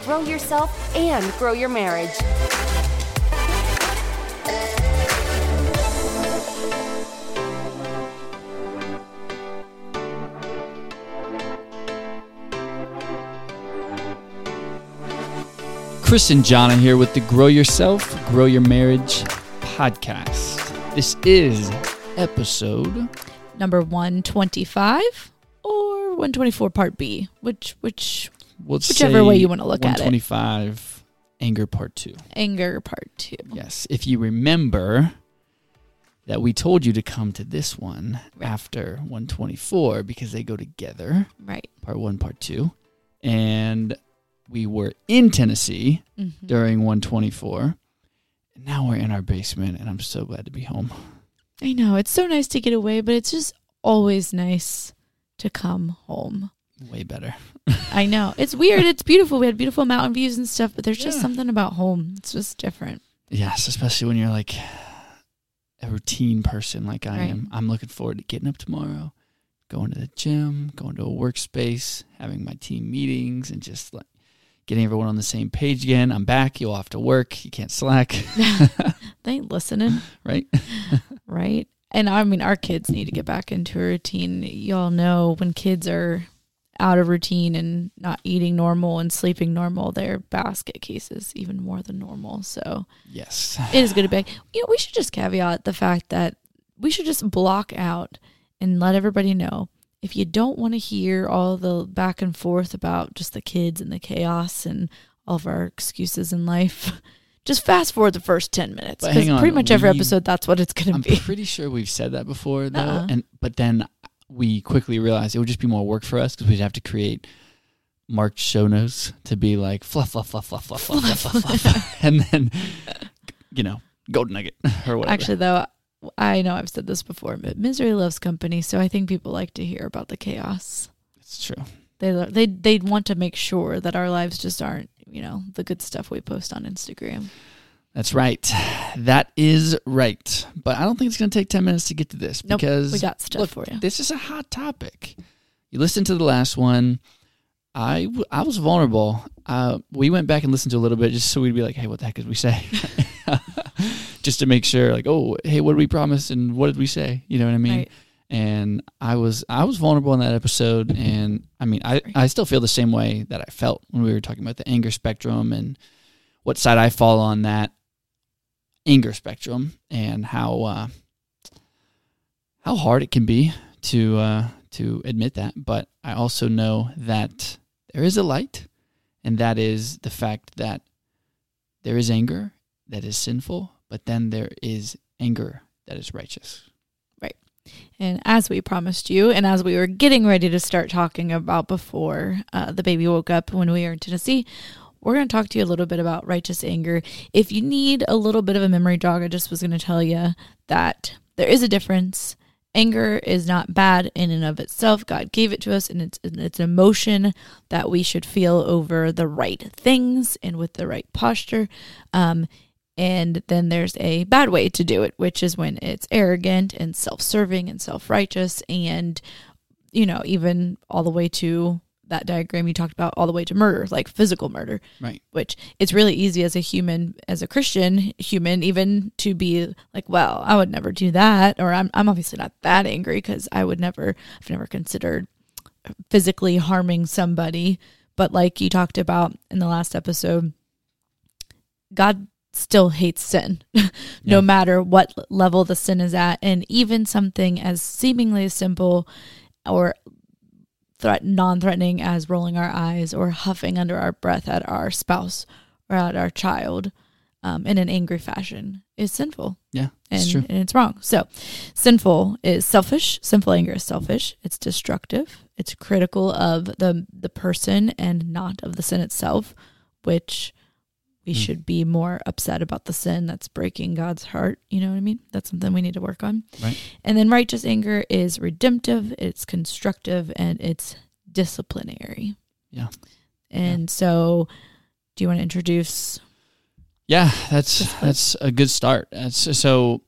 Grow yourself and grow your marriage. Chris and Jonna here with the Grow Yourself, Grow Your Marriage podcast. This is episode number 125 or 124 part B, which which we'll Whichever way you wanna look at it. 125 anger part 2. anger part 2. Yes, if you remember that we told you to come to this one Right. after 124 because they go together, Right. part 1, part 2. And we were in Tennessee Mhm. during 124. And now we're in our basement and I'm so glad to be home. I know it's so nice to get away, but it's just always nice to come home. Way better. I know. It's weird. It's beautiful. We had beautiful mountain views and stuff, but there's just Yeah. something about home. It's just different. Yes, especially when you're like a routine person like I Right. am. I'm looking forward to getting up tomorrow, going to the gym, going to a workspace, having my team meetings, and just like getting everyone on the same page again. I'm back. You'll have to work. You can't slack, They ain't listening, right? right? And I mean, our kids need to get back into a routine. Y'all know when kids are out of routine and not eating normal and sleeping normal, their basket cases even more than normal. So Yes. it is good to be. You know, we should just caveat the fact that we should just block out and let everybody know if you don't want to hear all the back and forth about just the kids and the chaos and all of our excuses in life. Just fast forward the first ten minutes because pretty much every episode that's what it's going to be. I'm pretty sure we've said that before though, Uh-uh. and but then we quickly realized it would just be more work for us because we'd have to create marked show notes to be like fluff, fluff, fluff, fluff, fluff, fluff, fluff, fluff, fluff, and then you know golden nugget or whatever. Actually, though, I know I've said this before, but misery loves company, so I think people like to hear about the chaos. it's true. They they they want to make sure that our lives just aren't you know the good stuff we post on Instagram. That's right. That is right. But I don't think it's going to take 10 minutes to get to this Nope, because we got stuff look, for you. this is a hot topic. You listened to the last one. I, w- I was vulnerable. Uh, we went back and listened to a little bit just so we'd be like, hey, what the heck did we say? just to make sure, like, oh, hey, what did we promise and what did we say? You know what I mean? Right. And I was I was vulnerable in that episode, and I mean I, I still feel the same way that I felt when we were talking about the anger spectrum and what side I fall on that anger spectrum and how uh, how hard it can be to uh, to admit that. But I also know that there is a light, and that is the fact that there is anger that is sinful, but then there is anger that is righteous. Right. And as we promised you, and as we were getting ready to start talking about before uh, the baby woke up when we were in Tennessee, we're going to talk to you a little bit about righteous anger. If you need a little bit of a memory jog, I just was going to tell you that there is a difference. Anger is not bad in and of itself. God gave it to us, and it's it's an emotion that we should feel over the right things and with the right posture. Um, and then there's a bad way to do it, which is when it's arrogant and self serving and self righteous, and, you know, even all the way to that diagram you talked about, all the way to murder, like physical murder, Right. which it's really easy as a human, as a Christian human, even to be like, well, I would never do that. Or I'm, I'm obviously not that angry because I would never, I've never considered physically harming somebody. But like you talked about in the last episode, God still hates sin, no Yeah. matter what level the sin is at. And even something as seemingly simple or threat, non-threatening as rolling our eyes or huffing under our breath at our spouse or at our child um, in an angry fashion is sinful Yeah, and, it's and it's wrong. So, sinful is selfish. Sinful anger is selfish. It's destructive. It's critical of the the person and not of the sin itself, which we Hmm. should be more upset about the sin that's breaking God's heart. You know what I mean? That's something we need to work on. Right. And then righteous anger is redemptive. It's constructive and it's disciplinary. Yeah. And so, do you want to introduce? Yeah, that's that's a good start. That's, so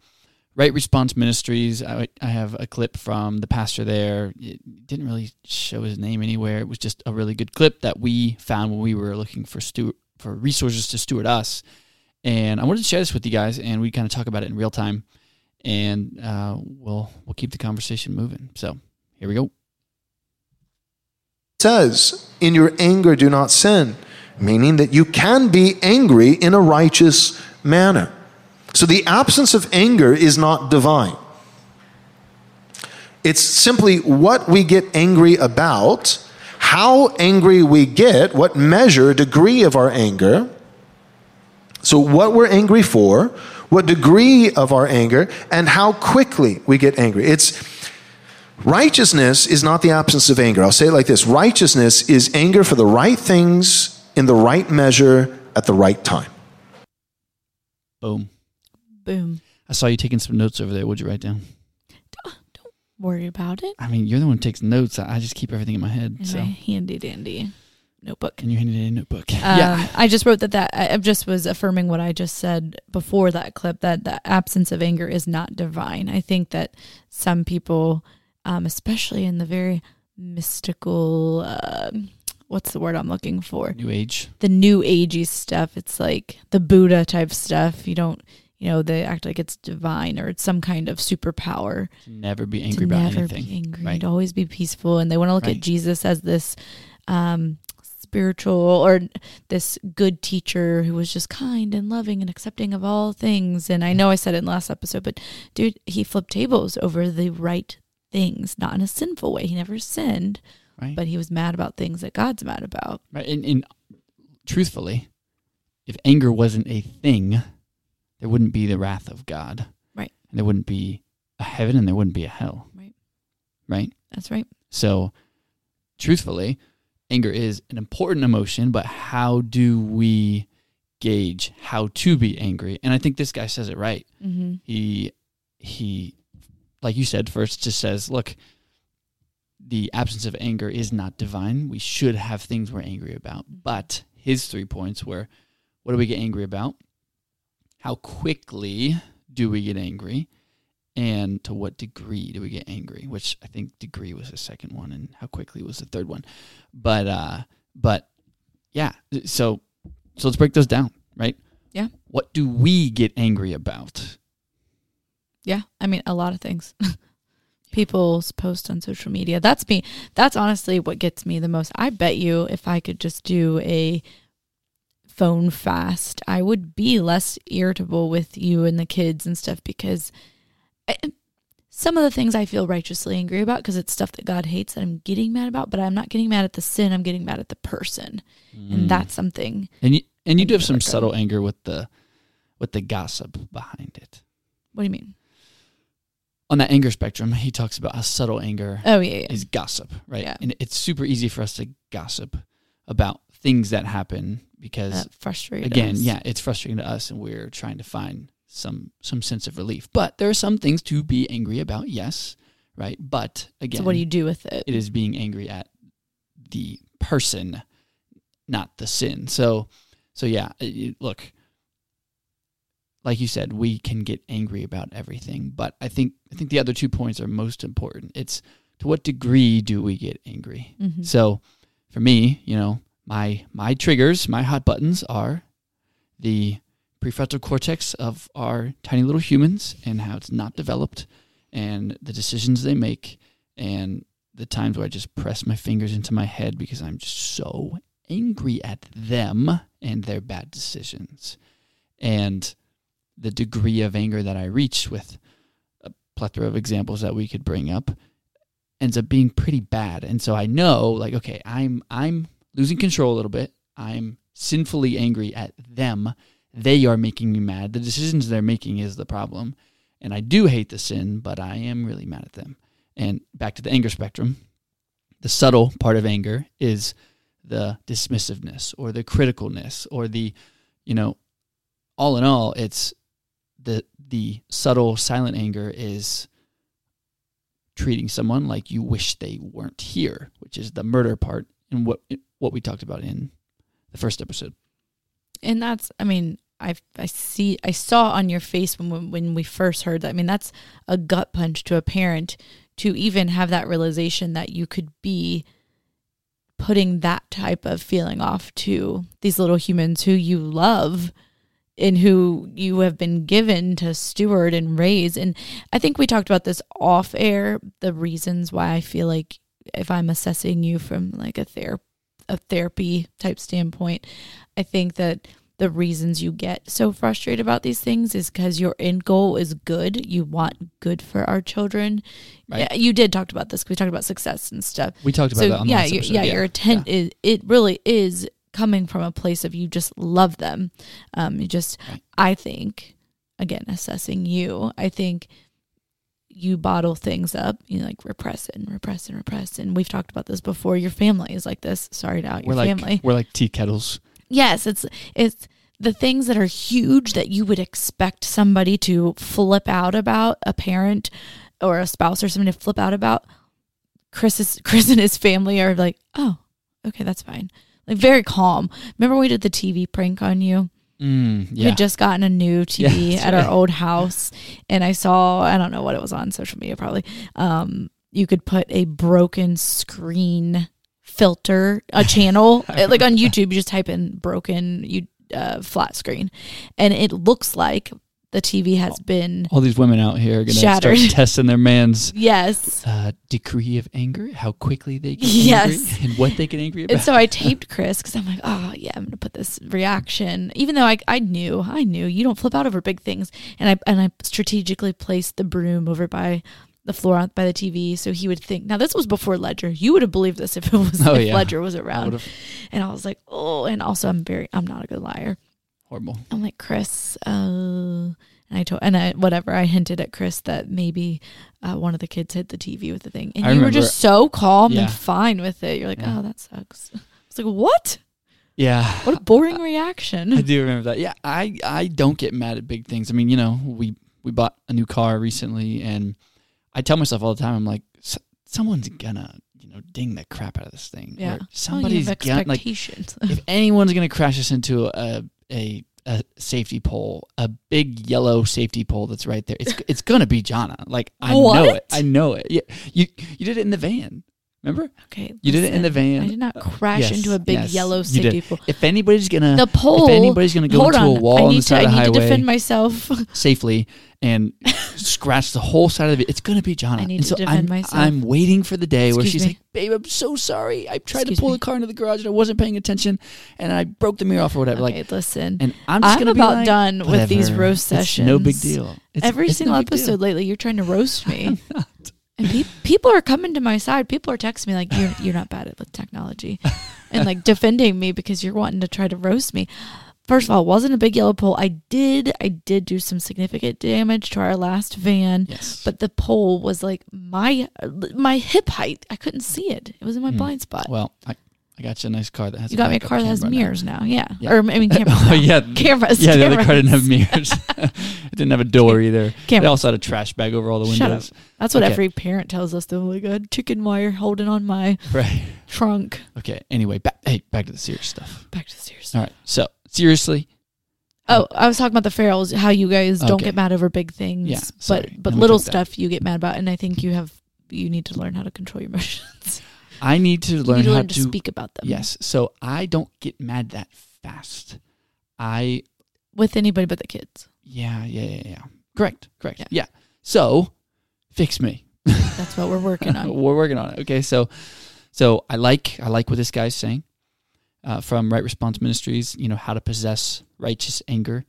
Right Response Ministries. I, I have a clip from the pastor there. It didn't really show his name anywhere. It was just a really good clip that we found when we were looking for steward, for resources to steward us. And I wanted to share this with you guys, and we kind of talk about it in real time, and uh, we'll we'll keep the conversation moving. So here we go. It says, "In your anger, do not sin," meaning that you can be angry in a righteous manner. So the absence of anger is not divine. It's simply what we get angry about, how angry we get, what measure, degree of our anger. So, what we're angry for, what degree of our anger, and how quickly we get angry. It's righteousness is not the absence of anger. I'll say it like this righteousness is anger for the right things in the right measure at the right time. Boom. Boom. I saw you taking some notes over there. What'd you write down? Worry about it. I mean, you're the one who takes notes. I I just keep everything in my head. In so, my handy dandy notebook. can you hand it in a notebook? Um, I just wrote that that I I just was affirming what I just said before that clip that the absence of anger is not divine. I think that some people, um, especially in the very mystical, uh, what's the word I'm looking for? New age. The new agey stuff. It's like the Buddha type stuff. You don't, you know, they act like it's divine or it's some kind of superpower To never be to angry about never anything. be angry, right? to always be peaceful, and they want to look Right. at Jesus as this um, spiritual or this good teacher who was just kind and loving and accepting of all things. And I know I said it in the last episode, but dude, he flipped tables over the right things, not in a sinful way. He never sinned, Right. but he was mad about things that God's mad about. Right. And, and truthfully, if anger wasn't a thing, there wouldn't be the wrath of God. Right. And there wouldn't be a heaven and there wouldn't be a hell. Right. Right. That's right. So, truthfully, anger is an important emotion, but how do we gauge how to be angry? And I think this guy says it right. Mm-hmm. He he like you said first just says, look, the absence of anger is not divine. We should have things we're angry about. But his three points were what do we get angry about? How quickly do we get angry? And to what degree do we get angry? Which I think degree was the second one and how quickly was the third one. But uh but yeah, so so let's break those down, right? Yeah. What do we get angry about? Yeah, I mean a lot of things. People's post on social media. That's me. That's honestly what gets me the most. I bet you if I could just do a phone fast, I would be less irritable with you and the kids and stuff because I, some of the things I feel righteously angry about because it's stuff that God hates that I'm getting mad about, but I'm not getting mad at the sin. I'm getting mad at the person, Mm. and that's something. and you and you do have some subtle anger with the with the gossip behind it. What do you mean? On that anger spectrum, he talks about how subtle anger Oh yeah, yeah. is gossip, right? Yeah. And it's super easy for us to gossip about things that happen because that frustrated. again, us. yeah, it's frustrating to us and we're trying to find some some sense of relief. But there are some things to be angry about, yes, right? But again, So what do you do with it? it is being angry at the person, not the sin. So, so yeah, it- look, like you said, we can get angry about everything, but I think I think the other two points are most important. It's to what degree do we get angry? Mhm. So, for me, you know, my my triggers, my hot buttons are the prefrontal cortex of our tiny little humans and how it's not developed and the decisions they make and the times where I just press my fingers into my head because I'm just so angry at them and their bad decisions. And the degree of anger that I reach with a plethora of examples that we could bring up ends up being pretty bad. And so I know like okay, I'm I'm losing control a little bit. I'm sinfully angry at them. They are making me mad. The decisions they're making is the problem. And I do hate the sin, but I am really mad at them. And back to the anger spectrum, the subtle part of anger is the dismissiveness or the criticalness or the, you know, all in all, it's the the subtle silent anger is treating someone like you wish they weren't here, which is the murder part and what what we talked about in the first episode. and that's i mean I I see I saw on your face when when we first heard that. I mean, that's a gut punch to a parent to even have that realization that you could be putting that type of feeling off to these little humans who you love and who you have been given to steward and raise. And I think we talked about this off air, the reasons why I feel like if I'm assessing you from like a ther- a therapy type standpoint, I think that the reasons you get so frustrated about these things is because your end goal is good. You want good for our children. Right. Yeah, you did talk about this. We talked about success and stuff. We talked about so that on yeah, your, episode. yeah, your intent is it really is coming from a place of you just love them. Um, you just Right. I think again assessing you, I think you bottle things up, you like repress it and repress and repress. And we've talked about this before. Your family is like this. Sorry to out We're your like family. we're like tea kettles. Yes, it's it's the things that are huge that you would expect somebody to flip out about, a parent or a spouse or something to flip out about. Chris is Chris and his family are like, oh, okay, that's fine. Like very calm. Remember we did the TV prank on you? Mm, We yeah. had just gotten a new TV Yeah, at our old house, and I saw I don't know what it was on social media probably. Um, you could put a broken screen filter a channel like on YouTube. You just type in broken you uh, flat screen, and it looks like the TV has been All these women out here are gonna Shattered. start testing their man's yes. uh, degree of anger, how quickly they get Yes. angry, and what they get angry about. And so I taped Chris because I'm like, oh yeah, I'm gonna put this reaction. Even though I, I knew, I knew you don't flip out over big things, and I and I strategically placed the broom over by the floor out by the TV, so he would think. Now this was before Ledger. You would have believed this if it was Oh, if yeah. Ledger was around. would've- And I was like, oh, and also I'm very, I'm not a good liar. Horrible. I'm like Chris, uh, and I told, and I whatever I hinted at Chris that maybe uh, one of the kids hit the TV with the thing, and I you were remember- just so calm Yeah. and fine with it. You're like, Yeah. oh, that sucks. I was like, what? Yeah. What a boring reaction. I do remember that. Yeah, I I don't get mad at big things. I mean, you know, we we bought a new car recently, and I tell myself all the time, I'm like, "S- someone's gonna you know ding the crap out of this thing. Yeah. Or Oh, somebody's you have gonna like expectations. if anyone's gonna crash us into a a a safety pole, a big yellow safety pole that's right there. It's it's gonna be Jana. Like I know it. I know it. Yeah, you you did it in the van. Remember? okay, You did it in the van. I did not Uh, crash yes, into a big yes, yellow safety pole. If anybody's gonna The pole. if anybody's gonna go into on. a wall I on the to. side I of the need to defend myself. safely and scratch the whole side of it, it's gonna be Jana. I need and to so defend I'm, myself. I'm waiting for the day where she's me. like, "Babe, I'm so sorry. I tried Excuse to pull me. the car into the garage and I wasn't paying attention, and I broke the mirror off or whatever." okay, Like, listen. and I'm just I'm gonna be about like, done with these "Whatever. roast It's no big deal. It's, Every it's no single deal." episode lately, you're trying to roast me. And pe- people are coming to my side. People are texting me like, "You're you're not bad at with technology," and like defending me because you're wanting to try to roast me. First of all, it wasn't a big yellow pole. I did I did do some significant damage to our last van, Yes, but the pole was like my my hip height. I couldn't see it. It was in my Hmm. blind spot. well, I, I got you a nice car that has. you got me a car that has camera now. mirrors now. Yeah. Yeah. or I mean cameras. oh yeah, cameras. yeah. The other car didn't have mirrors. it didn't have a door either. It Cameras. also had a trash bag over all the windows. That's what Okay. every parent tells us. They're like, a chicken wire holding on my Right. trunk. Okay. Anyway, back. Hey, back to the serious stuff. Back to the serious. All right. So seriously, Oh, I was talking about the ferals. How you guys don't Okay. get mad over big things, Yeah, sorry. but but little stuff you get mad about, and I think you have you need to learn how to control your emotions. I need to learn to how to, to speak about them. Yes. So I don't get mad that fast. I with anybody but the kids. yeah, yeah, yeah, yeah. Correct. Correct. Yeah. Yeah. So fix me. That's what we're working on. We're working on it. Okay. So so I like I like what this guy's saying. Uh, from Right Response Ministries, you know, how to possess righteous anger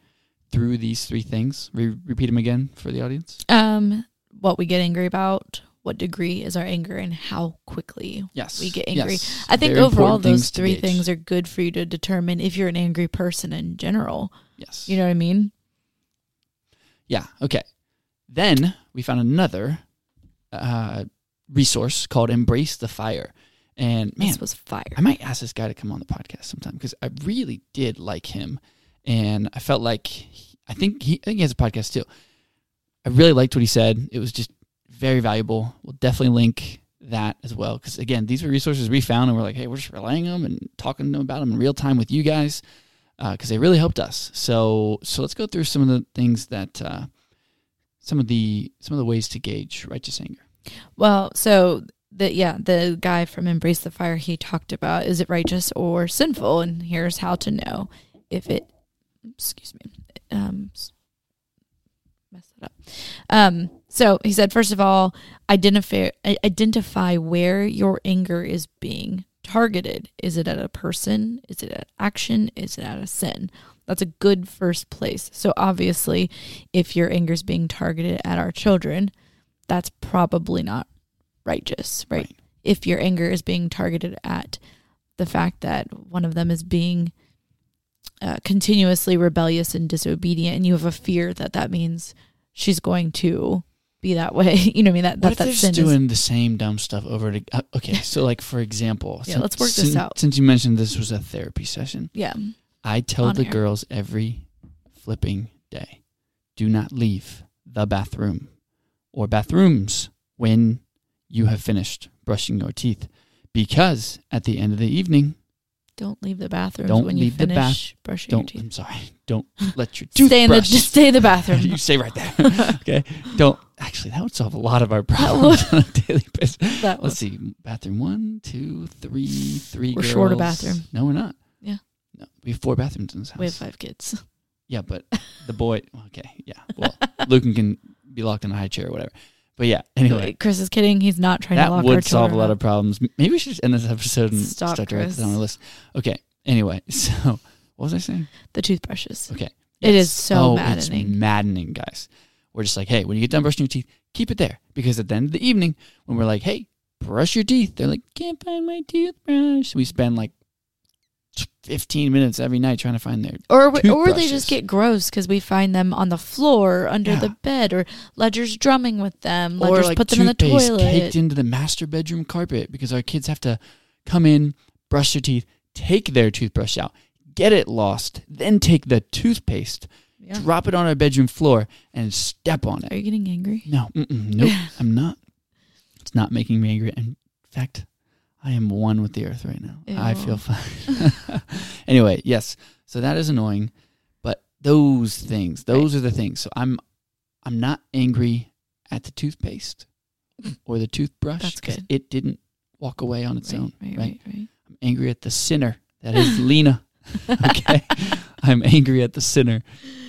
through these three things. Re- repeat them again for the audience. Um, what we get angry about, what degree is our anger, and how quickly. Yes. We get angry. Yes. I think Very overall those three things are good for you to determine if you're an angry person in general. Yes. You know what I mean? Yeah. Okay. Then we found another uh, resource called Embrace the Fire. And man, this was fire. I might ask this guy to come on the podcast sometime because I really did like him, and I felt like he- I think he I think he has a podcast too. I really liked what he said. It was just very valuable. We'll definitely link that as well because again, these were resources we found, and we're like, hey, we're just relaying them and talking about them in real time with you guys. because they really helped us. So so let's go through some of the things that uh, some of the some of the ways to gauge righteous anger. Well, so the yeah, the guy from Embrace the Fire he talked about is it righteous or sinful, and here's how to know if it. Excuse me. Um, mess that up. Um, so he said, first of all, identify identify where your anger is being targeted. Is it at a person? Is it at action? Is it at a sin? That's a good first place. So obviously, if your anger is being targeted at our children, that's probably not righteous, right? Right. If your anger is being targeted at the fact that one of them is being uh, continuously rebellious and disobedient, and you have a fear that that means she's going to be that way, you know, what I mean that What that if that they're sin just is doing the same dumb stuff over and ag- uh, Okay, so like for example, Yeah, sin- let's work this sin- out. Since you mentioned this was a therapy session, yeah, I tell On the air. girls every flipping day, do not leave the bathroom or bathrooms when you have finished brushing your teeth, because at the end of the evening, don't leave the bathroom Don't when you leave the bath- brushing don't. teeth. I'm sorry. Don't let your Stay in the toothbrush. just stay in the bathroom. you stay right there. okay. Don't. Actually, that would solve a lot of our problems on a daily basis. that Let's see. Bathroom one, two, three, three. We're short a bathroom. No, we're not. Yeah. No, we have four bathrooms in this house. we have five kids. Yeah, but the boy. Okay. Yeah. Well, Lucan can be locked in a high chair or whatever. But yeah. Anyway, Chris is kidding. He's not trying to that lock our would solve a lot of problems. Maybe we should just end this episode and Stop, start to write Chris. this on the list. Okay. Anyway, so what was I saying? the toothbrushes. Okay. It is so oh, maddening. It's maddening, guys. We're just like, hey, when you get done brushing your teeth, keep it there. Because at the end of the evening, when we're like, hey, brush your teeth, they're like, can't find my toothbrush. We spend like 15 minutes every night trying to find their. Or or they just get gross because we find them on the floor under Yeah. the bed, or Ledger's drumming with them. or Ledger's like put them in the toilet. caked into the master bedroom carpet because our kids have to come in, brush their teeth, take their toothbrush out, get it lost, then take the toothpaste, Yeah. drop it on our bedroom floor, and step on it. Are you getting angry? No, nope, I'm not. It's not making me angry. In fact, I am one with the earth right now. I feel fine. anyway, yes. So that is annoying, but those things, those are the things. So I'm, I'm not angry at the toothpaste or the toothbrush That's good. it didn't walk away on its Right, own. right, right? right, right. I'm angry at the sinner that is Lena. okay, I'm angry at the sinner,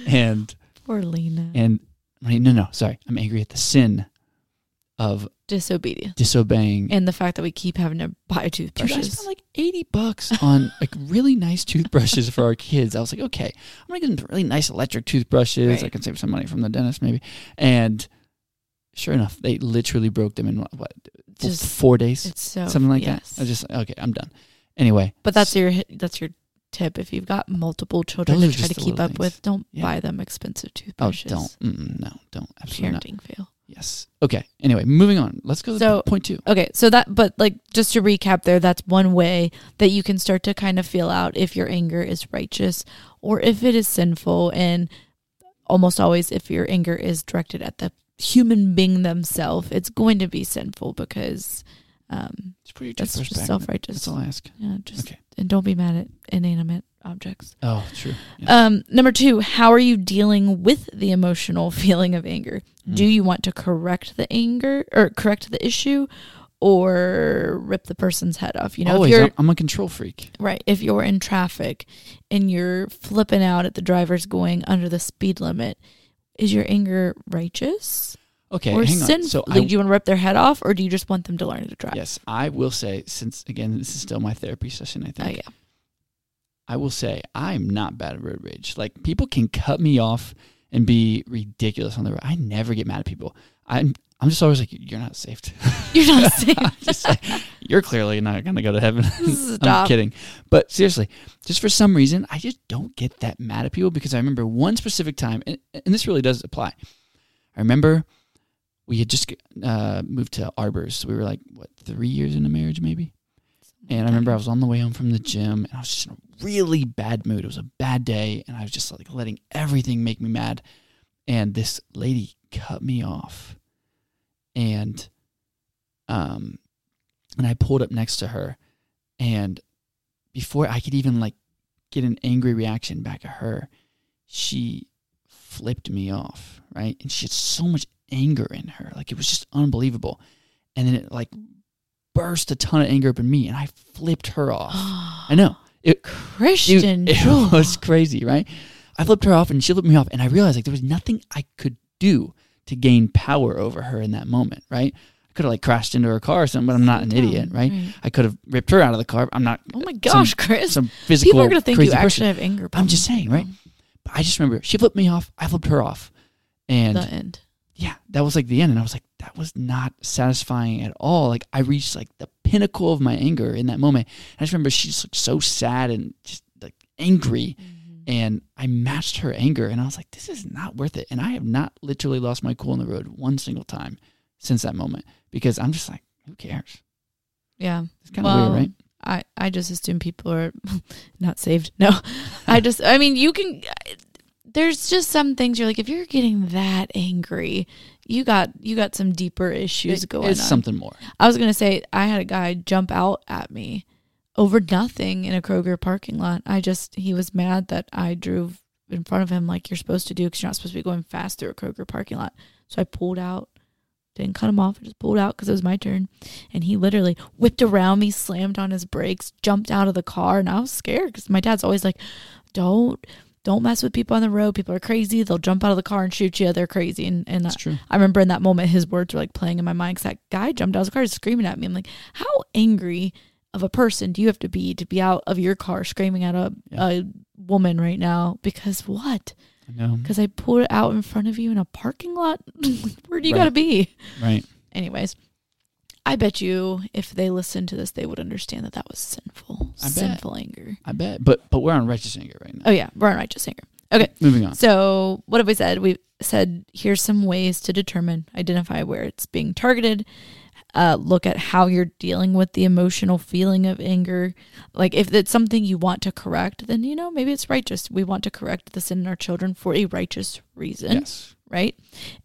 and Poor Lena. and wait, no, no, sorry, I'm angry at the sin of Disobedience. disobeying. And the fact that we keep having to buy Dude, I toothbrushes. spent like eighty bucks on like really nice toothbrushes for our kids. I was like, okay, I'm gonna get them really nice electric toothbrushes. Right. I can save some money from the dentist, maybe. And sure enough, they literally broke them in what, what Just- four days, it's so something like yes. that. I was just okay, I'm done. Anyway, But that's your that's your tip. If you've got multiple children Those to try to keep up things. with, don't Yeah. buy them expensive toothbrushes. oh, don't, mm-mm, no, don't, absolutely not. Parenting fail. Yes. Okay. Anyway, moving on. Let's go to So- point two. Okay, so that, but like, just to recap there, that's one way that you can start to kind of feel out if your anger is righteous or if it is sinful. And almost always, if your anger is directed at the human being themselves, it's going to be sinful because um, put your that's just self righteous. That's all I ask. Yeah, just Okay. And don't be mad at inanimate objects. Oh, true. Yes. Um, number two, how are you dealing with the emotional feeling of anger? Do Mm. you want to correct the anger or correct the issue, or rip the person's head off? You know, Always. if you're I'm a control freak. right, if you're in traffic and you're flipping out at the drivers going under the speed limit, is your anger righteous Okay, or hang on. sinful? So like, I, do you want to rip their head off, or do you just want them to learn to drive? yes, I will say, since again, this is still my therapy session. I think. Oh yeah. I will say I'm not bad at road rage. Like people can cut me off and be ridiculous on the road. I never get mad at people. I'm I'm just always like, you're not saved. You're not safe. Like, you're clearly not going to go to heaven. I'm kidding. But seriously, just for some reason, I just don't get that mad at people because I remember one specific time, and, and this really does apply. I remember we had just uh, moved to Arbors. We were like, what, three years into marriage, maybe? And I remember I was on the way home from the gym and I was just in a really bad mood. It was a bad day and I was just like letting everything make me mad. And this lady cut me off. And um and I pulled up next to her and before I could even like get an angry reaction back at her, she flipped me off, right? And she had so much anger in her. Like it was just unbelievable. And then it like burst a ton of anger up in me and I flipped her off. I know. It, Christian Dude, it was crazy, right? I flipped her off and she flipped me off, and I realized like there was nothing I could do to gain power over her in that moment, right? I could have like crashed into her car or something, but I'm not an idiot, right? right. I could have ripped her out of the car. I'm not. Oh my gosh, Chris. Some physical. People are going to think you person. actually have anger. I'm just saying, right? But I just remember she flipped me off. I flipped her off, and The end. Yeah, that was like the end. And I was like, that was not satisfying at all. Like I reached like the pinnacle of my anger in that moment. And I just remember she just looked so sad and just like angry. Mm-hmm. And I matched her anger and I was like, this is not worth it. And I have not literally lost my cool on the road one single time since that moment because I'm just like, who cares? Yeah. It's kind of Well, weird, right? I, I just assume people are not saved. No, I just, I mean, you can, there's just some things you're like, if you're getting that angry, you got, you got some deeper issues It- going it's on. something more. I was going to say, I had a guy jump out at me over nothing in a Kroger parking lot. I just, he was mad that I drove in front of him like you're supposed to do because you're not supposed to be going fast through a Kroger parking lot. So I pulled out, didn't cut him off. I just pulled out because it was my turn. And he literally whipped around me, slammed on his brakes, jumped out of the car. And I was scared because my dad's always like, don't. Don't mess with people on the road. People are crazy. They'll jump out of the car and shoot you. They're crazy. And and It's true. I remember in that moment, his words were like playing in my mind because that guy jumped out of the car screaming at me. I'm like, how angry of a person do you have to be to be out of your car screaming at a, Yeah. a woman right now? Because what? I. Because I pulled it out in front of you in a parking lot? Where do you Right. got to be? Right. Anyways, I bet you if they listened to this, they would understand that that was sinful. I bet. sinful anger. I bet. But but we're on righteous anger right now. Oh, yeah. We're on righteous anger. Okay. Moving on. So, what have we said? We said here's some ways to determine, identify where it's being targeted. Uh, look at how you're dealing with the emotional feeling of anger. Like, if it's something you want to correct, then, you know, maybe it's righteous. We want to correct the sin in our children for a righteous reason, Yes. Right?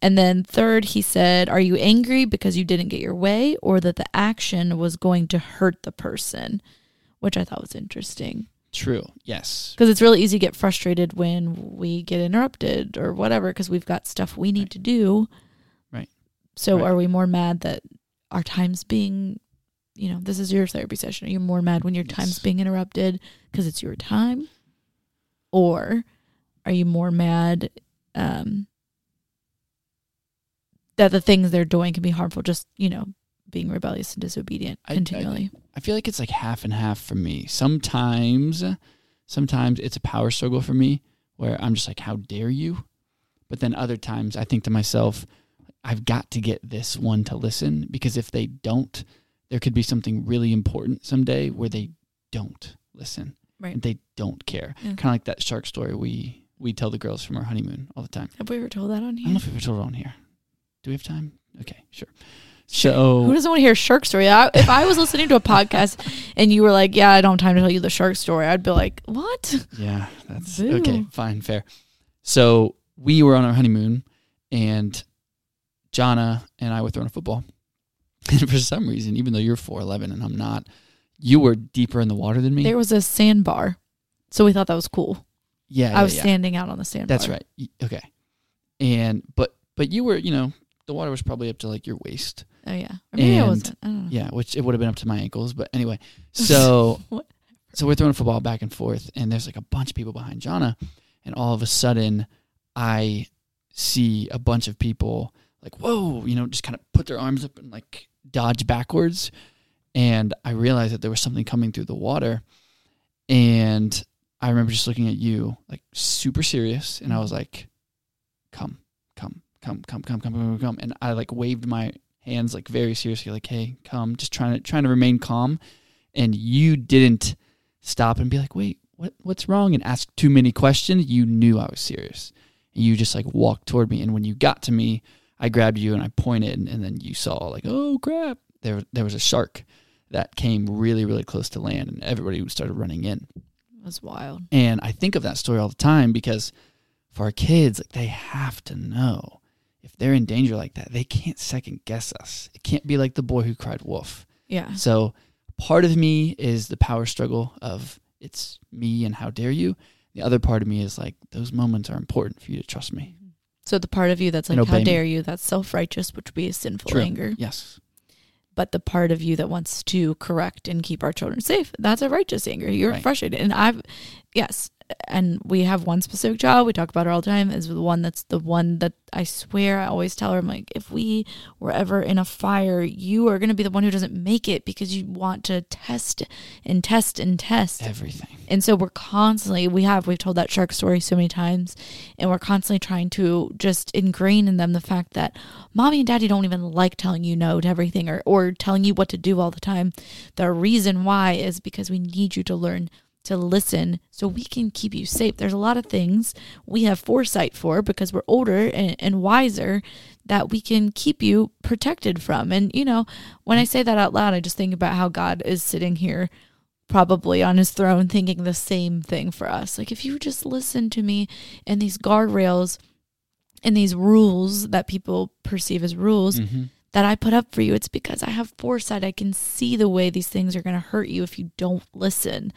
And then, third, he said, Are you angry because you didn't get your way or that the action was going to hurt the person? Which I thought was interesting True. Yes. because it's really easy to get frustrated when we get interrupted or whatever because we've got stuff we need to do Right. so Right. are we more mad that our time's being you know this is your therapy session are you more mad when your time's being interrupted because it's your time or are you more mad um that the things they're doing can be harmful just you know being rebellious and disobedient I- I- continually I feel like it's like half and half for me. Sometimes, sometimes it's a power struggle for me where I'm just like, how dare you? But then other times I think to myself, I've got to get this one to listen because if they don't, there could be something really important someday where they don't listen right and they don't care. Yeah. Kind of like that shark story we we tell the girls from our honeymoon all the time. have we ever told that on here? I don't know if we've ever told it on here. Do we have time? Okay, sure. So Who doesn't want to hear a shark story? I, if I was listening to a podcast and you were like, "Yeah, I don't have time to tell you the shark story," I'd be like, "What?" Yeah, that's Boo. okay. Fine, fair. So we were on our honeymoon, and Jana and I were throwing a football. And for some reason, even though you're four eleven and I'm not, you were deeper in the water than me. There was a sandbar, so we thought that was cool. yeah, I was yeah, yeah. standing out on the sandbar. That's right. Okay, and but but you were you know the water was probably up to like your waist. Oh yeah, or maybe And- wasn't. I don't know. Yeah, which it would have been up to my ankles, but anyway. So so we're throwing a football back and forth, and there's like a bunch of people behind Jonna, and all of a sudden, I see a bunch of people like whoa, you know, just kind of put their arms up and like dodge backwards, and I realized that there was something coming through the water, and I remember just looking at you like super serious, and I was like, come, come, come, come, come, come, come, and I like waved my hands like very seriously, like, hey, come, just trying to trying to remain calm, and you didn't stop and be like, wait, what what's wrong, and ask too many questions. You knew I was serious, and you just like walked toward me, and when you got to me, I grabbed you and I pointed, and, and then you saw like, oh crap, there there was a shark that came really really close to land, and everybody started running in. Was wild. And I think of that story all the time because for our kids, like they have to know if they're in danger like that, they can't second guess us. It can't be like the boy who cried wolf. Yeah, So part of me is the power struggle of it's me and how dare you. The other part of me is like those moments are important for you to trust me. So the part of you that's like, how obey me. dare you? That's self righteous, which would be a sinful True. anger. Yes. But the part of you that wants to correct and keep our children safe, that's a righteous anger. You're Right. frustrated. And I've, yes. And we have one specific child, we talk about her all the time, is the one that's the one that I swear I always tell her, I'm like, if we were ever in a fire, you are going to be the one who doesn't make it because you want to test and test and test. Everything. And so we're constantly, we have, we've told that shark story so many times, and we're constantly trying to just ingrain in them the fact that mommy and daddy don't even like telling you no to everything or, or telling you what to do all the time. The reason why is because we need you to learn to listen so we can keep you safe. There's a lot of things we have foresight for because we're older and, and wiser that we can keep you protected from. And, you know, when I say that out loud, I just think about how God is sitting here probably on his throne thinking the same thing for us. Like, if you just listen to me and these guardrails and these rules that people perceive as rules hmm that I put up for you, it's because I have foresight. I can see the way these things are going to hurt you if you don't listen.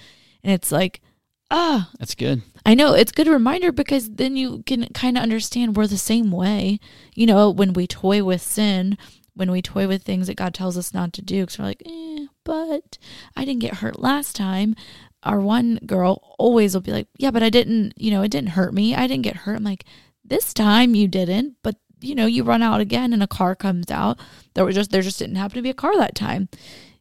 And it's like, ah, That's good. I know it's a good reminder because then you can kind of understand we're the same way. You know, when we toy with sin, when we toy with things that God tells us not to do, because we're like, eh, but I didn't get hurt last time. Our one girl always will be like, yeah, but I didn't, you know, it didn't hurt me. I didn't get hurt. I'm like, this time you didn't, but you know, you run out again and a car comes out. There was just there just didn't happen to be a car that time.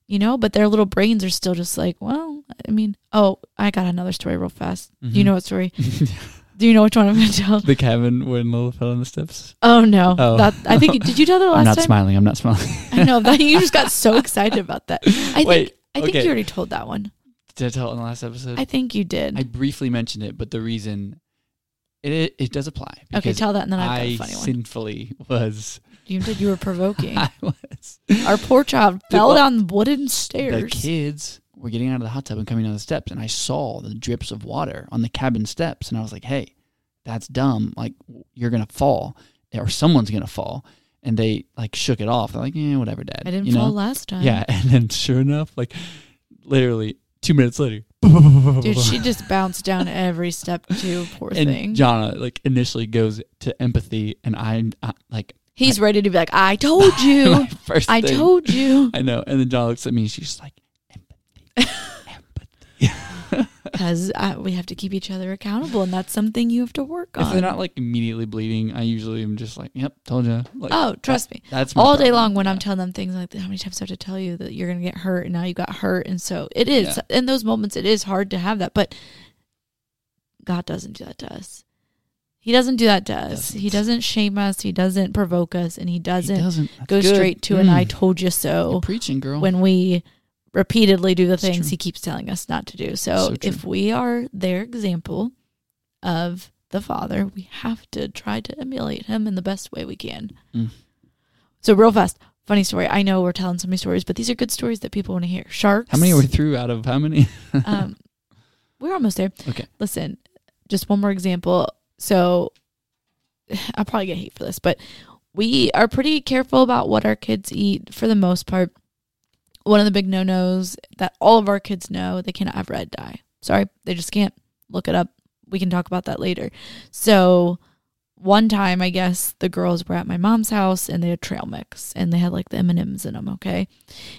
You know, but their little brains are still just like, well, I mean, oh, I got another story real fast. Do you mm-hmm. know what story? Do you know which one I'm going to tell? the cabin when Lola fell on the steps. Oh no, Oh. that I think did you tell the last time? I'm not time? smiling. I'm not smiling. I know that you just got so excited about that. I Wait, think I think okay. you already told that one. Did I tell it in the last episode? I think you did. I briefly mentioned it, but the reason it it, it does apply okay, tell that, and then I've got I a funny one. sinfully was You did. You were provoking. I was Our poor child fell well, down wooden stairs. the kids were getting out of the hot tub and coming down the steps, and I saw the drips of water on the cabin steps, and I was like, "Hey, that's dumb! Like you're gonna fall, or someone's gonna fall." And they like shook it off. They're like, "Yeah, whatever, Dad." I didn't you fall know? last time. Yeah, and then sure enough, like literally two minutes later, Dude, she just bounced down every step too. Poor and thing. Jonna like initially goes to empathy, and I, I like He's ready to be like, I told you. first I thing- told you. I know. And then John looks at me. She's like, empathy, empathy. Because we have to keep each other accountable, and that's something you have to work on. If they're not like immediately bleeding, I usually am just like, "Yep, told you." Like, oh, trust me. That's my all day problem. long when I'm telling them things like, how many times I have to tell you that you're going to get hurt and now you got hurt? And so it is. Yeah. In those moments, it is hard to have that. But God doesn't do that to us. He doesn't do that to us. Doesn't. He doesn't shame us. He doesn't provoke us. And he He doesn't, doesn't go good. straight to an Mm. I told you You're so preaching, girl. when we repeatedly do the That's things true. he keeps telling us not to do. So, So if we are their example of the Father, we have to try to emulate him in the best way we can. Mm. So, real fast, funny story. I know we're telling so many stories, but these are good stories that people want to hear. Sharks. how many were through out of how many? um, we're almost there. Okay. Listen, just one more example. So I'll probably get hate for this, but we are pretty careful about what our kids eat for the most part. One of the big no nos that all of our kids know they cannot have red dye. Sorry, they just can't. Look it up. We can talk about that later. So one time, I guess the girls were at my mom's house and they had trail mix and they had like the M and M's in them. Okay,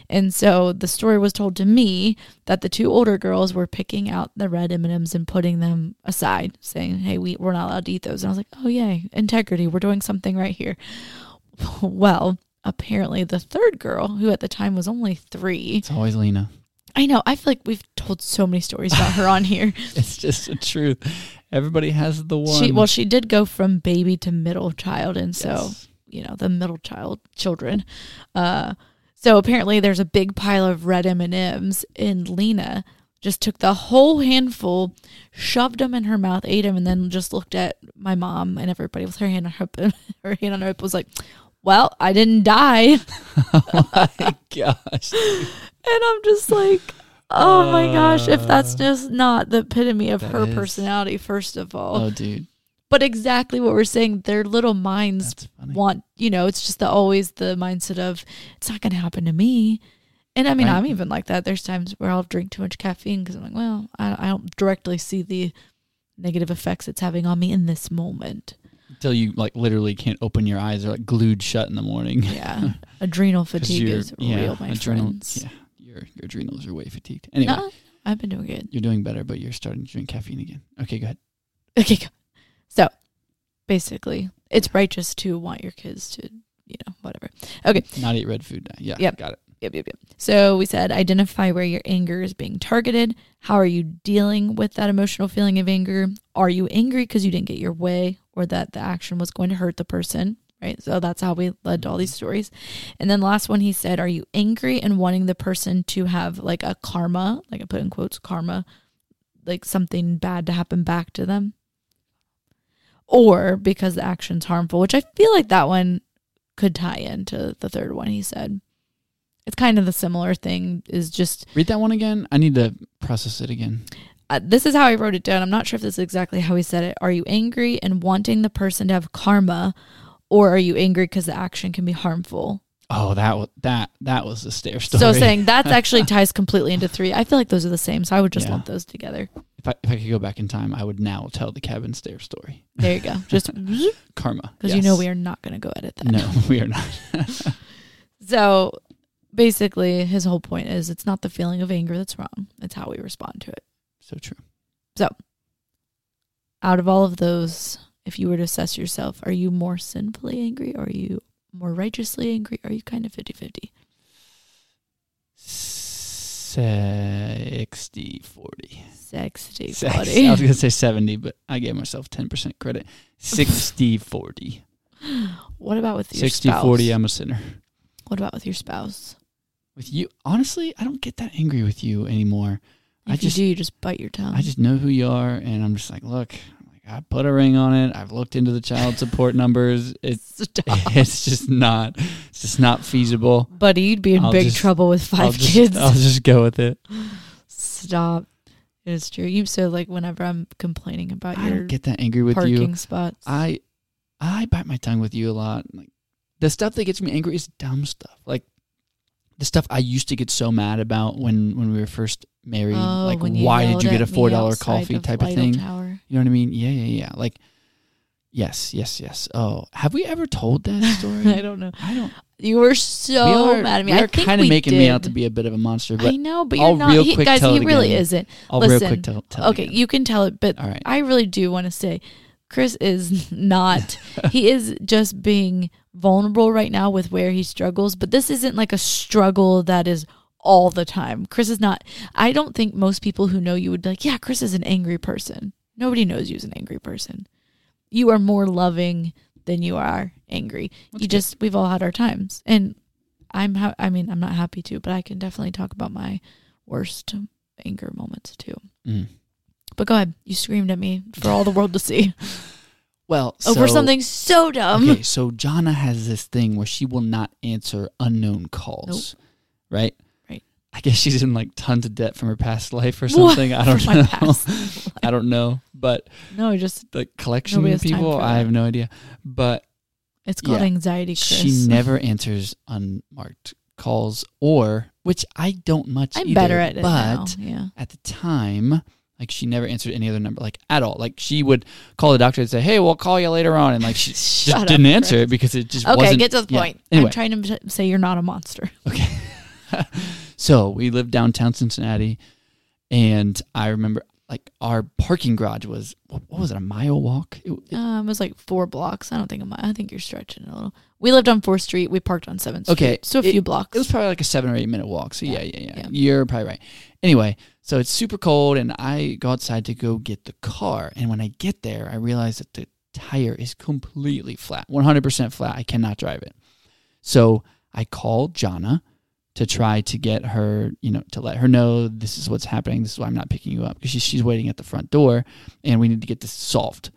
and so the story was told to me that the two older girls were picking out the red M&Ms and putting them aside, saying, "Hey, we we're not allowed to eat those." And I was like, "Oh yay, integrity! We're doing something right here." Well, apparently the third girl, who at the time was only three, It's always Lena. I know I feel like we've told so many stories about her on here. It's just the truth. Everybody has the one. She well, she did go from baby to middle child, and so you know the middle child children. Uh, so apparently there's a big pile of red M and M's, and Lena just took the whole handful, shoved them in her mouth, ate them, and then just looked at my mom and everybody with her hand on her her hand on her hip was like, "Well, I didn't die," oh my gosh. and I'm just like. Oh my gosh, if that's uh, just not the epitome of That her is. personality, first of all. Oh, dude, But exactly what we're saying, their little minds that's funny. want, you know, it's just the always the mindset of it's not going to happen to me. And I mean, Right. I'm even like that. There's times where I'll drink too much caffeine because I'm like, well, I, I don't directly see the negative effects it's having on me in this moment. Until you like literally can't open your eyes; they're like glued shut in the morning. Yeah, adrenal 'Cause fatigue you're- is real, my friends. Yeah, your your adrenals are way fatigued. Anyway, No, I've been doing good. you're doing better, but you're starting to drink caffeine again. Okay, go ahead. Okay, go. so basically, it's righteous to want your kids to, you know, whatever. Okay, Not eat red food. Yeah, Yep. got it. Yep, yep, yep. So we said identify where your anger is being targeted. How are you dealing with that emotional feeling of anger? Are you angry because you didn't get your way or that the action was going to hurt the person? Right. So that's how we led to all these stories. And then last one, he said, Are you angry and wanting the person to have like a karma, like I put in quotes, karma, like something bad to happen back to them? Or because the action's harmful, which I feel like that one could tie into the third one he said it's kind of the similar thing is just Read that one again. I need to process it again. uh, this is how i wrote it down i'm not sure if this is exactly how he said it are you angry and wanting the person to have karma or are you angry because the action can be harmful Oh, that that that was the stair story. so saying that actually ties completely into three i feel like those are the same so i would just Yeah. lump those together if I if I could go back in time, I would now tell the cabin stair story. there you go just karma, because Karma, you know we are not going to go edit that No, we are not. so basically his whole point is it's not the feeling of anger that's wrong it's how we respond to it so true. So, out of all of those, if you were to assess yourself, are you more sinfully angry? Or are you more righteously angry? Are you kind of 50 50? 60 40. 60 Sex- 40. I was going to say 70, but I gave myself 10% credit. 60 40. What about with your 60 spouse? 40, I'm a sinner. What about with your spouse? With you, honestly, I don't get that angry with you anymore. If I you just- do, you just bite your tongue. I just know who you are, and I'm just like, look, I put a ring on it. I've looked into the child support numbers. It's Stop. it's just not it's just not feasible. Buddy, you'd be in I'll big just- trouble with 5 I'll just, kids. I'll just go with it. Stop. It's true. You so like whenever I'm complaining about I your get that angry with parking you. spots. I I bite my tongue with you a lot. Like the stuff that gets me angry is dumb stuff. Like the stuff I used to get so mad about when when we were first married. Oh, like why did you get a four dollar coffee of type of thing? Tower. You know what I mean? Yeah, yeah, yeah. Like yes, yes, yes. Oh, have we ever told that story? I don't know. I don't. You were so we are, mad at me. Are kind of making did. me out to be a bit of a monster, but I know, but you're I'll not. he, guys, he really again. isn't. I'll real quick tell. tell it Okay, you can tell it, but All right. I really do want to say Chris is not. he is just being vulnerable right now with where he struggles, but this isn't like a struggle that is all the time. Chris is not. I don't think most people who know you would be like, yeah, Chris is an angry person. Nobody knows you as an angry person. You are more loving than you are angry. That's you good. just we've all had our times, and I'm. Ha- I mean, I'm not happy to, but I can definitely talk about my worst anger moments too. Mm. But go ahead. You screamed at me for all the world to see Well, over so- something so dumb. Okay, so Jonna has this thing where she will not answer unknown calls. Right? Right. I guess she's in like tons of debt from her past life or What? something. I don't From know. I don't know. But No, just the collection Nobody has time people, I have no idea. But it's called Yeah. anxiety, Chris. she never answers unmarked calls or which I don't much I'm either, better at it but now. Yeah. at the time like she never answered any other number like at all like she would call the doctor and say hey we'll call you later on and like she just up, didn't answer Chris. it because it just Okay, wasn't get to the yeah. point. anyway I'm trying to say you're not a monster. okay so we lived downtown cincinnati and i remember like our parking garage was what, what was it a mile walk it, it- Um, it was like four blocks. I don't think I'm. I think you're stretching it a little. We lived on Fourth Street. We parked on Seventh Street. Okay, so a it- few blocks. It was probably like a seven or eight minute walk. So Yeah, yeah, yeah. yeah. You're probably right. Anyway, so it's super cold, and I go outside to go get the car. And when I get there, I realize that the tire is completely flat, 100% flat. I cannot drive it. So I call Jonna to try to get her, you know, to let her know this is what's happening. This is why I'm not picking you up because she's, she's waiting at the front door, and we need to get this solved.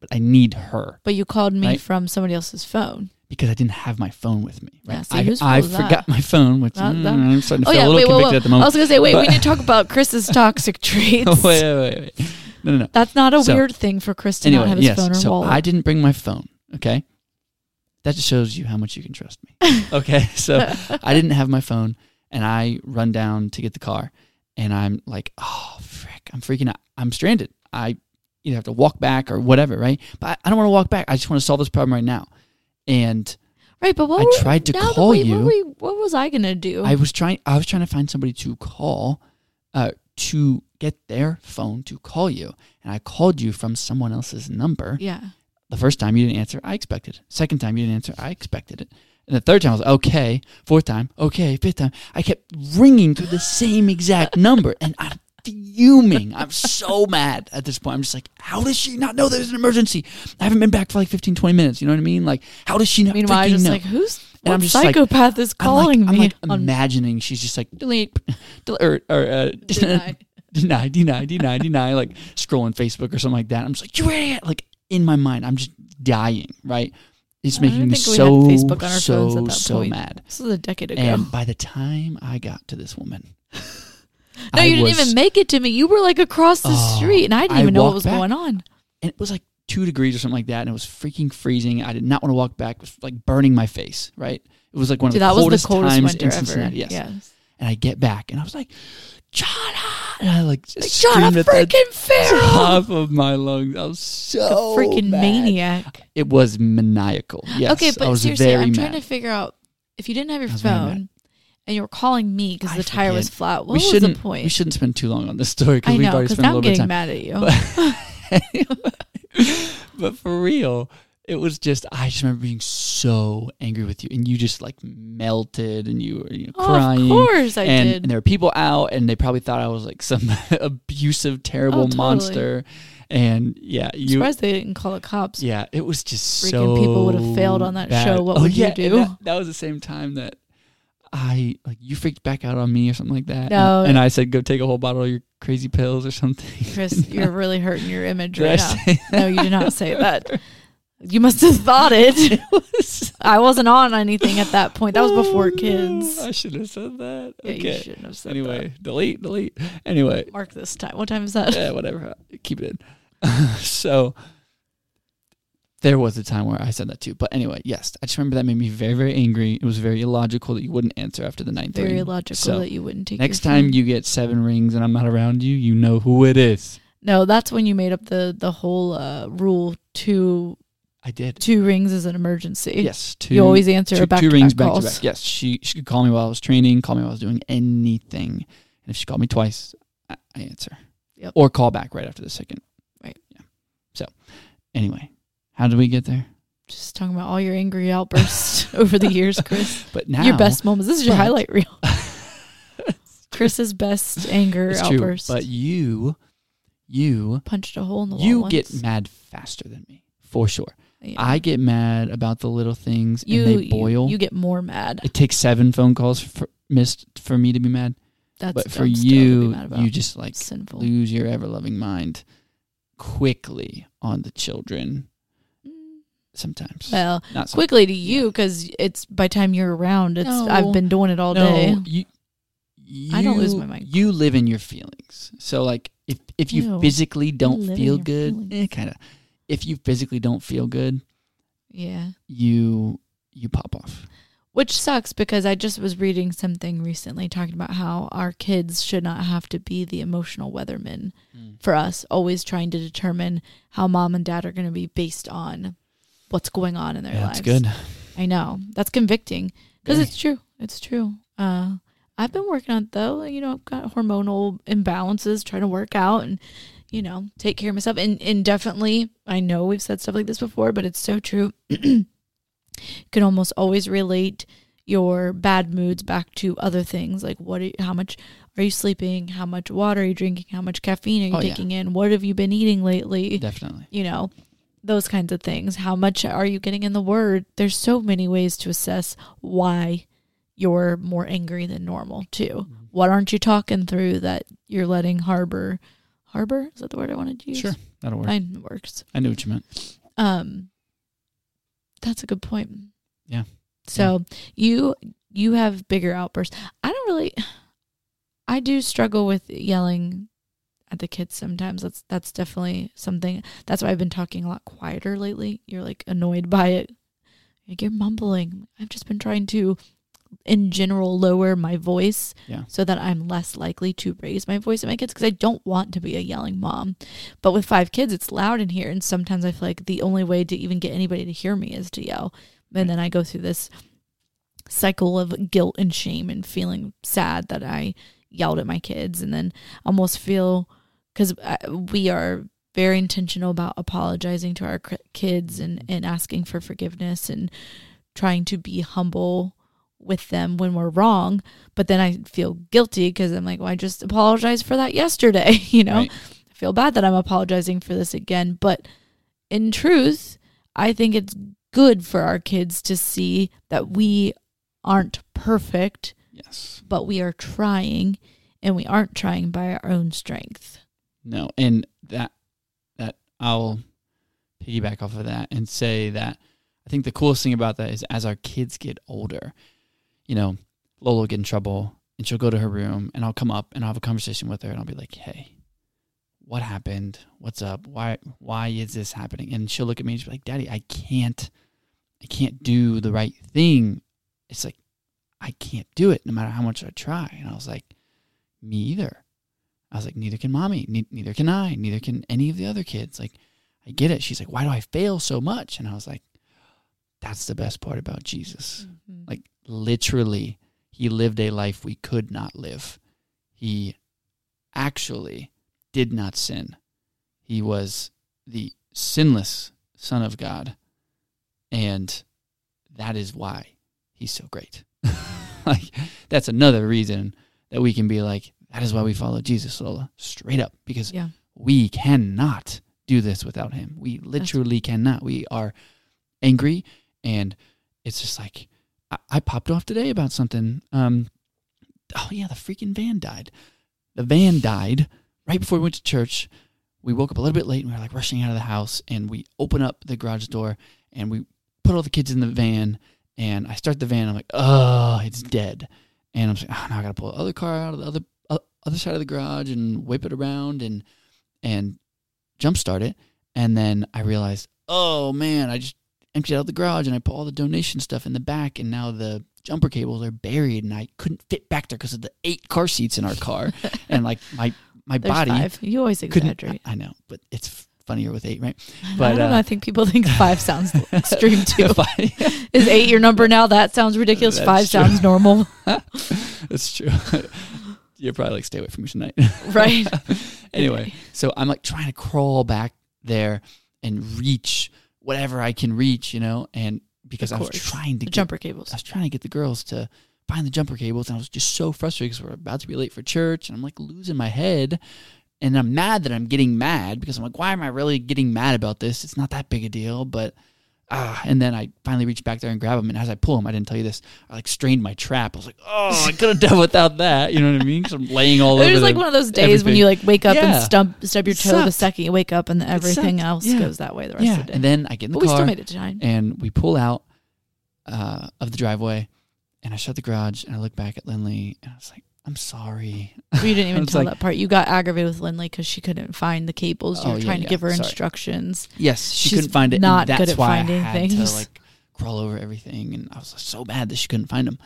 But I need her but you called me Right. from somebody else's phone. Because I didn't have my phone with me. Right? Yeah, see, I, I forgot my phone, which That- mm, I'm starting to Oh feel yeah, a little wait, convicted wait. at the moment. I was gonna say, wait, we need to talk about Chris's toxic traits. Wait, wait, wait, wait. No, no, no. That's not a So- weird thing for Chris to Anyway, not have his yes. phone or so wallet. I didn't bring my phone. Okay, that just shows you how much you can trust me. Okay, so I didn't have my phone, and I run down to get the car, and I'm like, oh frick, I'm freaking out. I'm stranded. I either have to walk back or whatever, right? But I, I don't want to walk back. I just want to solve this problem right now. And Right, but what I were- tried to call wait, you. What, you- what was I gonna do? I was trying. I was trying to find somebody to call, uh, to get their phone to call you, and I called you from someone else's number. yeah. The first time you didn't answer, I expected. it. Second time you didn't answer, I expected it. And the third time I was like, okay. Fourth time, okay. Fifth time, I kept ringing through the same exact number, and I'm fuming. I'm so mad at this point. I'm just like, how does she not know there's an emergency? I haven't been back for like 15, 20 minutes. You know what I mean? Like, how does she not Meanwhile, I freaking just know? like who's And what I'm just like- psychopath is I'm calling like, me? I'm like imagining she's just like delete, delete or, or uh, Deny. deny, deny, deny, deny, like scrolling Facebook or something like that. I'm just like, you idiot! Like in my mind, I'm just dying. Right? It's I making me so Facebook on our so phones at that so point. mad. this is a decade ago. And by the time I got to this woman, no, I you didn't was- even make it to me. You were like across the Oh, street, and I didn't I even know what was back. going on. and it was like two degrees or something like that, and it was freaking freezing. I did not want to walk back. It was like burning my face. Right? It was like one of Dude, the that was coldest the coldest times in ever. Cincinnati. Yes. Yes. And I get back, and I was like, Jonna! And I like just Like, screamed at freaking feral, top of my lungs. I was so freaking mad. maniac. It was maniacal. Yes. okay, I but was seriously, very I'm mad. trying to figure out if you didn't have your I was very phone. And you were calling me because the tire was flat. What we was shouldn't. the point? We shouldn't spend too long on this story because I we've know already because spent a I'm little bit of getting mad at you. but for real, it was just I just remember being so angry with you, and you just like melted, and you were you know, Oh, crying. of course I and, did. and there were people out, and they probably thought I was like some abusive, terrible Oh, totally. monster. And yeah, I'm surprised they didn't call the cops. Yeah, it was just Freaking so. people would've failed on that bad. show. What Oh, would you yeah, and do? That, that was the same time that I like you freaked back out on me or something like that. No. and, and I said, "Go take a whole bottle of your crazy pills or something." Chris, you're really hurting your image Did I right now. No, you did not say that. You must have thought it. I wasn't on anything at that point. That was before Oh, kids. no, I should have said that. Yeah, you okay. shouldn't have said Anyway, delete, delete. Anyway. Mark this time. What time is that? yeah, whatever. Keep it in. so there was a time where I said that too. But anyway, yes, I just remember that made me very, very angry. It was very illogical that you wouldn't answer after the ninth Very ring. logical So, that you wouldn't take. Next time phone. you get seven rings and I'm not around you, you know who it is. No, that's when you made up the the whole uh, rule. Two I did. two rings is an emergency. Yes, two. you always answer two, back two rings back back to back. Yes, she she could call me while I was training, call me while I was doing anything, and if she called me twice, I, I answer. Yep. Or call back right after the second. Right. Yeah. So, anyway, how did we get there? Just talking about all your angry outbursts over the years, Chris. But now your best moments. This is your but- highlight reel. Chris's best anger It's true. outburst. But you, you, punched a hole in the wall. you once. get mad faster than me for sure. Yeah. I get mad about the little things you, and they boil. You, get more mad. it takes seven phone calls for, missed for me to be mad. That's but for that's still to be you, you just like sinful. lose your ever loving mind quickly on the children sometimes. Well, Not sometimes. quickly to you because it's by time you're around. It's No. I've been doing it all no, day. You, you, I don't lose my mind. You live in your feelings. So like if if you Ew. physically don't live in feel your good, feelings. eh, kind of. If you physically don't feel good, Yeah. you you pop off. Which sucks because I just was reading something recently talking about how our kids should not have to be the emotional weathermen for us, always trying to determine how mom and dad are going to be based on what's going on in their Yeah, lives. that's good. I know. That's convicting because it's true. It's true. Uh, I've been working on it though. You know, I've got hormonal imbalances, trying to work out and, you know, take care of myself. And, and definitely, I know we've said stuff like this before, but it's so true. You can almost always relate your bad moods back to other things like what are you, how much are you sleeping how much water are you drinking how much caffeine are you Oh, yeah. taking in what have you been eating lately Definitely. you know those kinds of things how much are you getting in the word there's so many ways to assess why you're more angry than normal too Mm-hmm. what aren't you talking through that you're letting harbor harbor is that the word i wanted to use Sure. That'll work. fine works I knew what you meant. um that's a good point Yeah. so you you have bigger outbursts i don't really i do struggle with yelling at the kids sometimes that's that's definitely something that's why i've been talking a lot quieter lately you're like annoyed by it like you're mumbling i've just been trying to in general lower my voice Yeah. so that I'm less likely to raise my voice at my kids because I don't want to be a yelling mom. But with five kids, it's loud in here. And sometimes I feel like the only way to even get anybody to hear me is to yell. And then I go through this cycle of guilt and shame and feeling sad that I yelled at my kids and then almost feel because we are very intentional about apologizing to our kids and, mm-hmm. and asking for forgiveness and trying to be humble with them when we're wrong. But then I feel guilty because I'm like, well, I just apologized for that yesterday. You know, Right. I feel bad that I'm apologizing for this again. But in truth, I think it's good for our kids to see that we aren't perfect, Yes. but we are trying and we aren't trying by our own strength. No, and that that I'll piggyback off of that and say that I think the coolest thing about that is as our kids get older, you know, Lola will get in trouble and she'll go to her room and I'll come up and I'll have a conversation with her and I'll be like, Hey, what happened? What's up? Why why is this happening? And she'll look at me and she'll be like, Daddy, I can't I can't do the right thing. It's like I can't do it no matter how much I try. And I was like, Me either. I was like, neither can mommy, ne- neither can I, neither can any of the other kids. Like, I get it. She's like, why do I fail so much? And I was like, that's the best part about Jesus. Mm-hmm. Like, literally, he lived a life we could not live. He actually did not sin. He was the sinless Son of God. And that is why he's so great. like, that's another reason that we can be like, that is why we follow Jesus, Lola, straight up, because Yeah. we cannot do this without him. We literally cannot. We are angry, and it's just like I, I popped off today about something. Um, oh yeah, the freaking van died. The van died right before we went to church. We woke up a little bit late and we were like rushing out of the house, and we open up the garage door and we put all the kids in the van, and I start the van. I'm like, oh, it's dead. And I'm saying, oh, now I got to pull the other car out of the other other side of the garage and whip it around and and jump start it. And then I realized, oh man, I just emptied out the garage and I put all the donation stuff in the back, and now the jumper cables are buried, and I couldn't fit back there because of the eight car seats in our car, and like my my There's body five. You always exaggerate. I know, but it's funnier with eight, right? I But don't know. uh, I think people think five sounds extreme too. if I- Is eight your number now? That sounds ridiculous. That's five true. sounds normal, That's true. You're probably like, stay away from me tonight. right? anyway, so I'm like trying to crawl back there and reach whatever I can reach, you know, and because I was trying to The get, jumper cables. I was trying to get the girls to find the jumper cables, and I was just so frustrated because we're about to be late for church, and I'm like losing my head, and I'm mad that I'm getting mad because I'm like, why am I really getting mad about this? It's not that big a deal, but. Ah, and then I finally reached back there and grab him. And as I pull him, I didn't tell you this. I like strained my trap. I was like, "Oh, I could have done without that." You know what I mean? Because I'm laying all over. It was like one of those days when you like wake up Yeah. and stump stub your toe the second you wake up, and everything else Yeah. goes that way the rest yeah. of the day. And then I get in the but we car still made it to time. and we pull out uh, of the driveway, and I shut the garage and I look back at Lindley and I was like, "I'm sorry." You didn't even tell like- that part. You got aggravated with Lindley because she couldn't find the cables. You Oh, were trying yeah. to give her Sorry. instructions. Yes, she She's couldn't find it. not good at why finding I had things. to like crawl over everything, and I was so mad that she couldn't find them.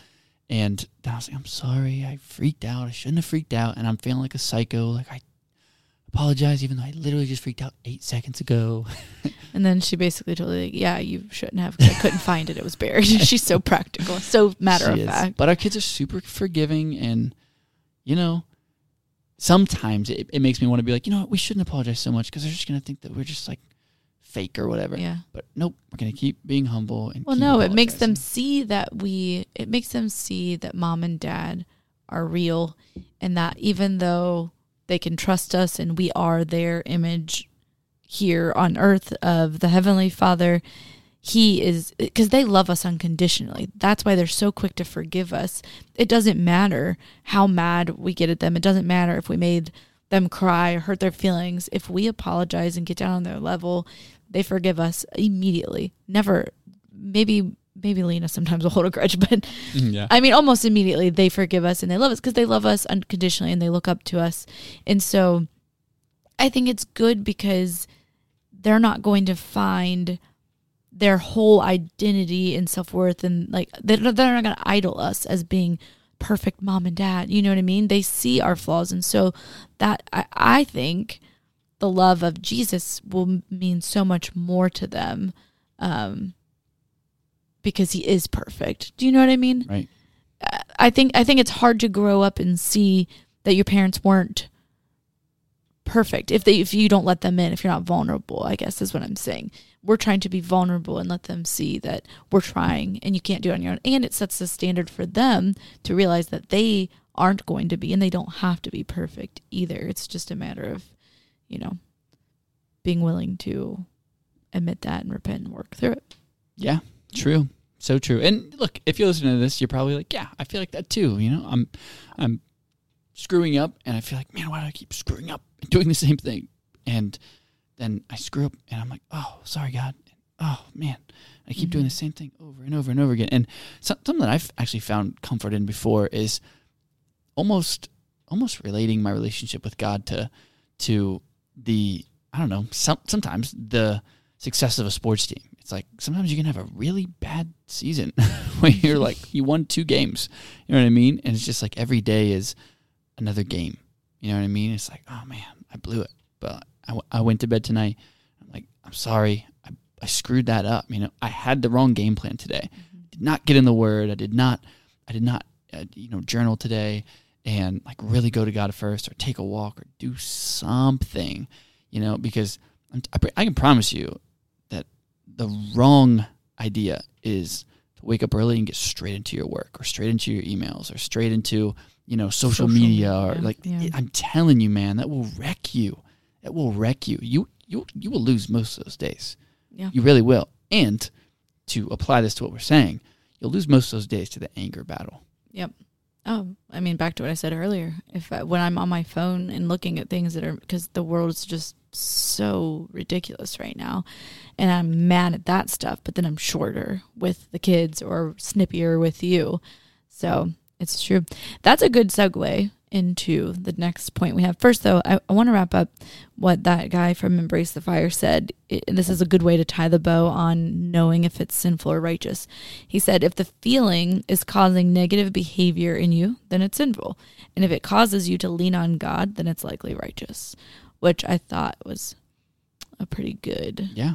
And then I was like, "I'm sorry, I freaked out. I shouldn't have freaked out." And I'm feeling like a psycho. Like I apologize, even though I literally just freaked out eight seconds ago. And then she basically told me, "Yeah, you shouldn't have. I couldn't find it. It was buried." She's so practical, so matter She of is. fact. But our kids are super forgiving, and you know, sometimes it, it makes me want to be like, you know what, we shouldn't apologize so much because they're just gonna think that we're just like fake or whatever. Yeah. But nope, we're gonna keep being humble and. Well, no, it makes them see that we. It makes them see that mom and dad are real, and that even though they can trust us and we are their image here on earth of the heavenly Father, he is because they love us unconditionally. That's why they're so quick to forgive us. It doesn't matter how mad we get at them. It doesn't matter if we made them cry or hurt their feelings. If we apologize and get down on their level, they forgive us immediately. Never, maybe, maybe Lena sometimes will hold a grudge, but Mm, yeah. I mean, almost immediately they forgive us and they love us because they love us unconditionally and they look up to us. And so I think it's good because they're not going to find their whole identity and self worth and like they're, they're not going to idol us as being perfect mom and dad. You know what I mean? They see our flaws. And so that I, I think the love of Jesus will mean so much more to them um, because he is perfect. Do you know what I mean? Right. I think I think it's hard to grow up and see that your parents weren't perfect if they if you don't let them in if you're not vulnerable i guess is what i'm saying we're trying to be vulnerable and let them see that we're trying and you can't do it on your own and it sets the standard for them to realize that they aren't going to be and they don't have to be perfect either it's just a matter of you know being willing to admit that and repent and work through it Yeah, true. So true. And look, if you're listening to this, you're probably like, yeah, I feel like that too. You know, I'm I'm screwing up and I feel like, man, why do I keep screwing up and doing the same thing? And then I screw up and I'm like, oh, sorry, God. Oh, man. I keep mm-hmm. doing the same thing over and over and over again. And some- something that I've actually found comfort in before is almost almost relating my relationship with God to to the I don't know, some, sometimes the success of a sports team. It's like sometimes you can have a really bad season where you're like you won two games. You know what I mean? And it's just like every day is another game. You know what I mean? It's like, oh man, I blew it. But I, w- I went to bed tonight. I'm like, I'm sorry. I, I screwed that up. You know, I had the wrong game plan today. Did not get in the word. I did not, I did not, uh, you know, journal today and like really go to God first or take a walk or do something, you know, because I'm, I, pr- I can promise you that the wrong idea is to wake up early and get straight into your work or straight into your emails or straight into, you know, social, Social media, or media, like, yeah. I'm telling you, man, that will wreck you. It will wreck you. You, you, you will lose most of those days. yeah You really will. And to apply this to what we're saying, you'll lose most of those days to the anger battle. Yep. Oh, I mean, back to what I said earlier. If I, when I'm on my phone and looking at things that are because the world is just so ridiculous right now, and I'm mad at that stuff, but then I'm shorter with the kids or snippier with you. So it's true. That's a good segue into the next point we have. First, though, I, I want to wrap up what that guy from Embrace the Fire said. It, this is a good way to tie the bow on knowing if it's sinful or righteous. He said, if the feeling is causing negative behavior in you, then it's sinful. And if it causes you to lean on God, then it's likely righteous, which I thought was a pretty good, Yeah,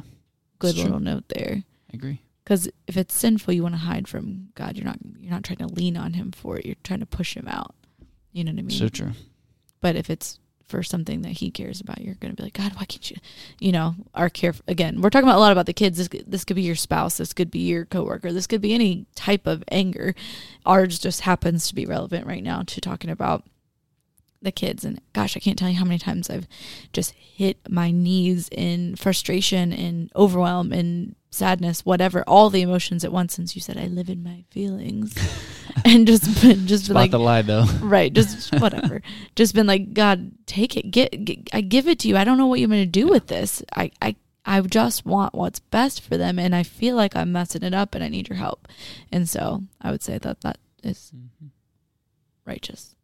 good It's true. little note there. I agree. Because if it's sinful, you want to hide from God. You're not. You're not trying to lean on Him for it. You're trying to push Him out. You know what I mean? So true. But if it's for something that he cares about, you're going to be like, God, why can't you? You know, our care. Again, we're talking about a lot about the kids. This, this could be your spouse. This could be your coworker. This could be any type of anger. Ours just happens to be relevant right now to talking about the kids. And gosh, I can't tell you how many times I've just hit my knees in frustration and overwhelm and sadness, whatever, all the emotions at once. Since you said I live in my feelings, and just been just been like the lie though. right just whatever. Just been like god take it. Get, get i give it to you. I don't know what you're going to do with this. I, I i just want what's best for them and i feel like i'm messing it up and i need your help. And so i would say that that is mm-hmm. righteous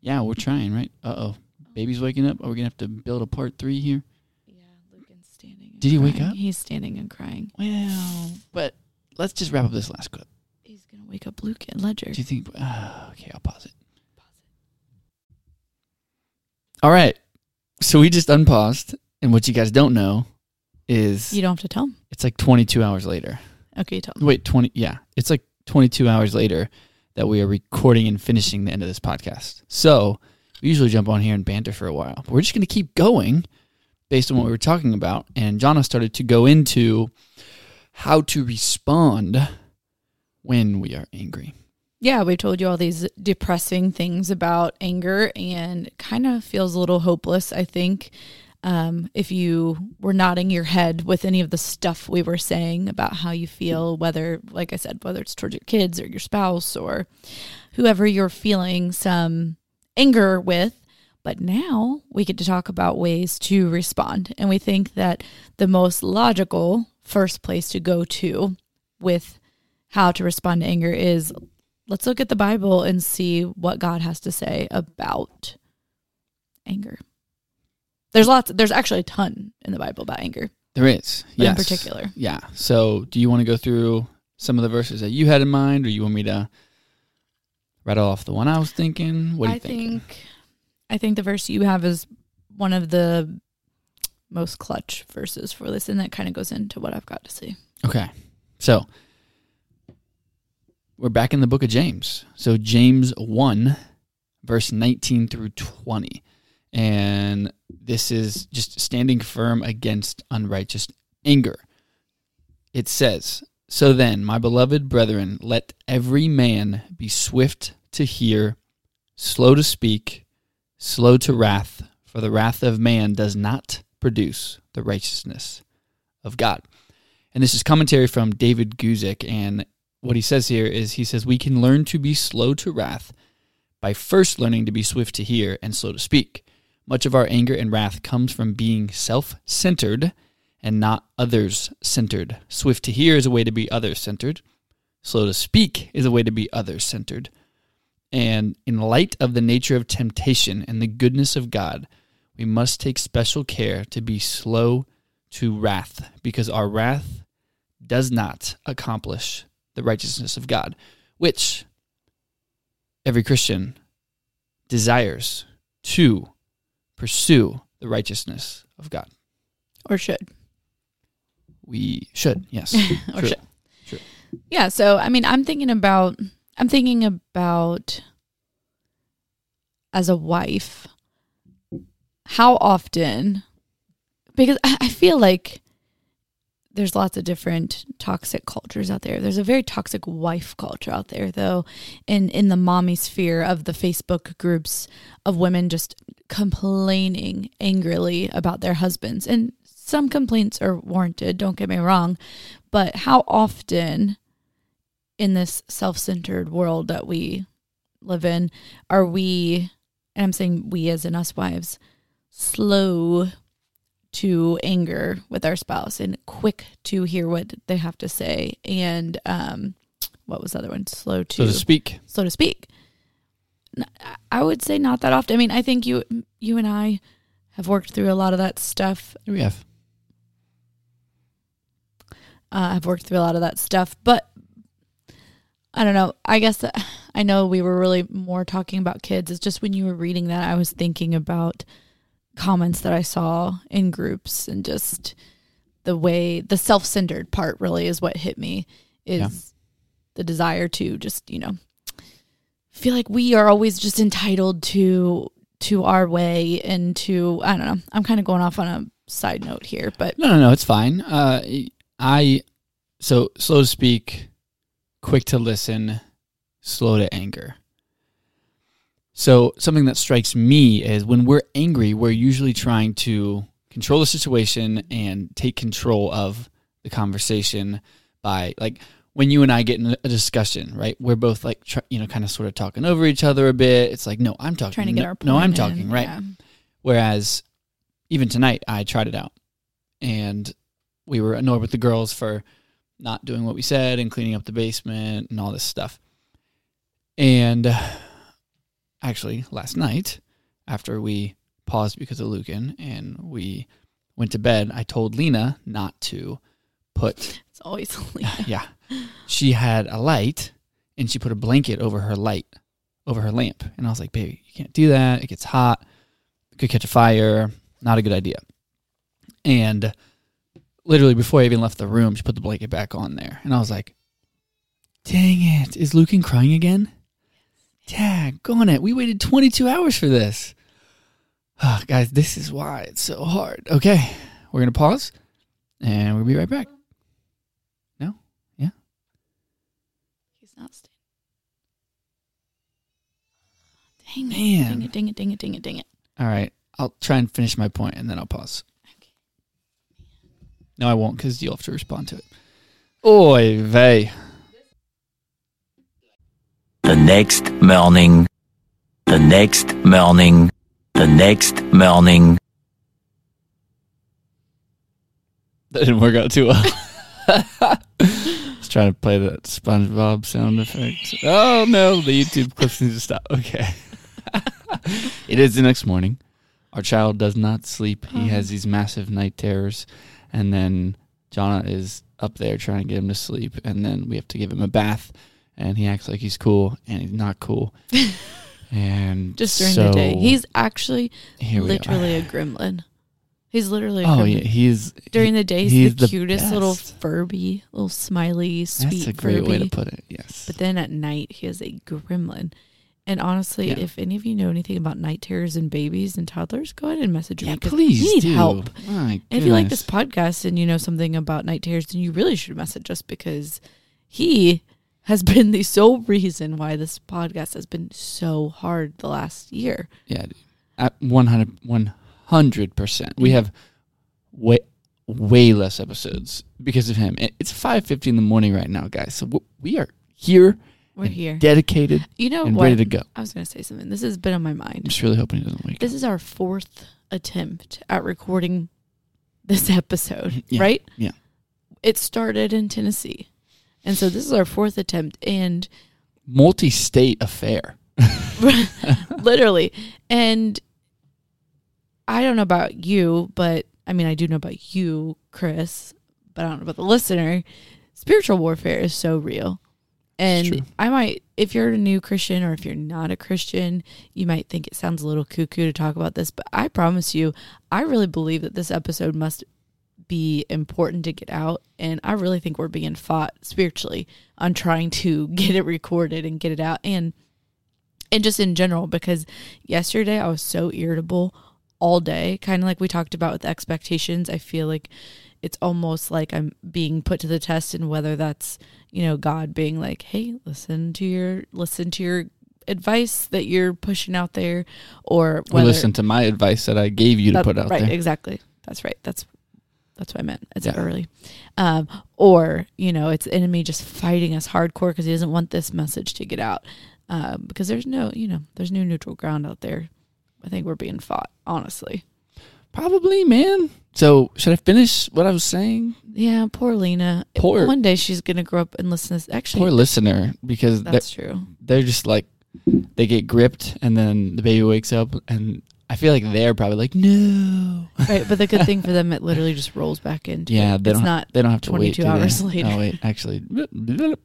Yeah, we're trying, right? Uh oh. Baby's waking up. Are we gonna have to build a part three here? yeah lucan's standing and Did he wake up? he's standing and crying Well, but let's just wrap up this last clip. he's going to wake up luke and ledger Do you think? Uh, okay, I'll pause it. Pause it. All right. So we just unpaused, and what you guys don't know is you don't have to tell him it's like 22 hours later. okay tell him Wait, 20? Yeah, it's like 22 hours later that we are recording and finishing the end of this podcast. So we usually jump on here and banter for a while, but we're just going to keep going based on what we were talking about. And Jonna started to go into how to respond when we are angry. Yeah, we've told you all these depressing things about anger and kind of feels a little hopeless, I think. Um, if you were nodding your head with any of the stuff we were saying about how you feel, whether, like I said, whether it's towards your kids or your spouse or whoever you're feeling some anger with. But now we get to talk about ways to respond. And we think that the most logical first place to go to with how to respond to anger is let's look at the Bible and see what God has to say about anger. There's lots there's actually a ton in the Bible about anger. There is. Yes. in particular. Yeah. So, do you want to go through some of the verses that you had in mind, or you want me to rattle off the one I was thinking? What do you I think? think I think the verse you have is one of the most clutch verses for this, and that kind of goes into what I've got to say. Okay. So, we're back in the book of James. So, James 1, verse 19 through 20. And this is just standing firm against unrighteous anger. It says, So then, my beloved brethren, let every man be swift to hear, slow to speak, slow to wrath, for the wrath of man does not produce the righteousness of God. And this is commentary from David Guzik. And what he says here is he says, We can learn to be slow to wrath by first learning to be swift to hear and slow to speak. Much of our anger and wrath comes from being self centered and not others centered. Swift to hear is a way to be others centered. Slow to speak is a way to be others centered. And in light of the nature of temptation and the goodness of God, we must take special care to be slow to wrath, because our wrath does not accomplish the righteousness of God, which every Christian desires to pursue the righteousness of God. Or should. We should, yes. or True. should. True. Yeah, so I mean I'm thinking about I'm thinking about as a wife how often because I, I feel like there's lots of different toxic cultures out there. There's a very toxic wife culture out there though in in the mommy sphere of the Facebook groups of women just complaining angrily about their husbands. And some complaints are warranted, don't get me wrong, but how often in this self-centered world that we live in are we and I'm saying we as in us wives slow to anger with our spouse and quick to hear what they have to say and um what was the other one? Slow to So to speak. so to speak. I would say not that often. I mean i think you you and i have worked through a lot of that stuff. We have. uh, i've worked through a lot of that stuff but i don't know. I guess that, i know we were really more talking about kids. It's just when you were reading that i was thinking about comments that i saw in groups and just the way the self-centered part really is what hit me is Yeah. the desire to just you know feel like we are always just entitled to to our way and to i don't know i'm kind of going off on a side note here but No, no, no, it's fine. Uh, I, so slow to speak, quick to listen, slow to anger. So something that strikes me is when we're angry, we're usually trying to control the situation and take control of the conversation by like when you and I get in a discussion, right? We're both like, tr- you know, kind of sort of talking over each other a bit. It's like, no, I'm talking. trying to get no, our point no, I'm in, talking, right? yeah. Whereas even tonight, I tried it out and we were annoyed with the girls for not doing what we said and cleaning up the basement and all this stuff. And uh, actually, last night, after we paused because of Lucan and we went to bed, I told Lena not to put, it's always Lena. yeah, she had a light and she put a blanket over her light, over her lamp. And I was like, baby, you can't do that. It gets hot, could catch a fire. Not a good idea. And literally before I even left the room, she put the blanket back on there. And I was like, dang it. Is Lucan crying again? Dang, go on it. We waited 22 hours for this. Ah, guys, this is why it's so hard. Okay, we're going to pause and we'll be right back. No? Yeah? he's not staying dang it Man. dang it dang it dang it dang it dang it All right. I'll try and finish my point and then I'll pause. No, I won't because you'll have to respond to it. Oy vey. The next morning. The next morning. The next morning. That didn't work out too well. Let's try to play that SpongeBob sound effect. Oh no, the YouTube clips need to stop. Okay. it is the next morning. Our child does not sleep. He has these massive night terrors. and then Jonna is up there trying to get him to sleep, and then we have to give him a bath, and he acts like he's cool, and he's not cool. and Just during the day. He's actually literally a gremlin. He's literally a Oh gremlin. yeah, he's During the day, he's, he's the, the cutest little best. Furby, little smiley, sweet That's a great Furby. way to put it. Yes. But then at night, he is a gremlin. And honestly, Yeah. if any of you know anything about night terrors and babies and toddlers, go ahead and message yeah, me. please we need do. help. My if you like this podcast and you know something about night terrors, then you really should message us because he has been the sole reason why this podcast has been so hard the last year. Yeah. At 100 percent. We have way way less episodes because of him. It- It's five fifty in the morning right now, guys. So we are here, We're here. dedicated, You know and what? ready to go. I was going to say something. This has been on my mind. I'm just really hoping he doesn't wake This up. is our fourth attempt at recording this episode, Yeah, right? yeah. It started in Tennessee. And so this is our fourth attempt. And Multi-state affair. literally. And I don't know about you, but I mean, I do know about you, Chris, but I don't know about the listener. Spiritual warfare is so real. And. I might, if you're a new Christian or if you're not a Christian, you might think it sounds a little cuckoo to talk about this, but I promise you, I really believe that this episode must be important to get out. And I really think we're being fought spiritually on trying to get it recorded and get it out. And and just in general because yesterday I was so irritable all day, kind of like we talked about with expectations. I feel like it's almost like I'm being put to the test and whether that's, you know, God being like, "Hey, listen to your listen to your advice that you're pushing out there," or Or whether listen to my advice that I gave you to that- put out right, there. exactly. That's right. That's that's what I meant. It's Yeah. early, um, or you know, it's the enemy just fighting us hardcore because he doesn't want this message to get out. Um, because there's no, you know, there's no neutral ground out there. I think we're being fought, honestly. Probably, man. So should I finish what I was saying? Yeah, poor Lena. Poor- One day she's gonna grow up and listen to this. Actually, Poor listener, because they're, that's true. they're just like they get gripped, and then the baby wakes up, and I feel like they're probably like, no. Right, but the good thing for them, it literally just rolls back into. Yeah, it. they it's don't. not. they don't have to wait 22 do they? hours later. Oh wait, actually, never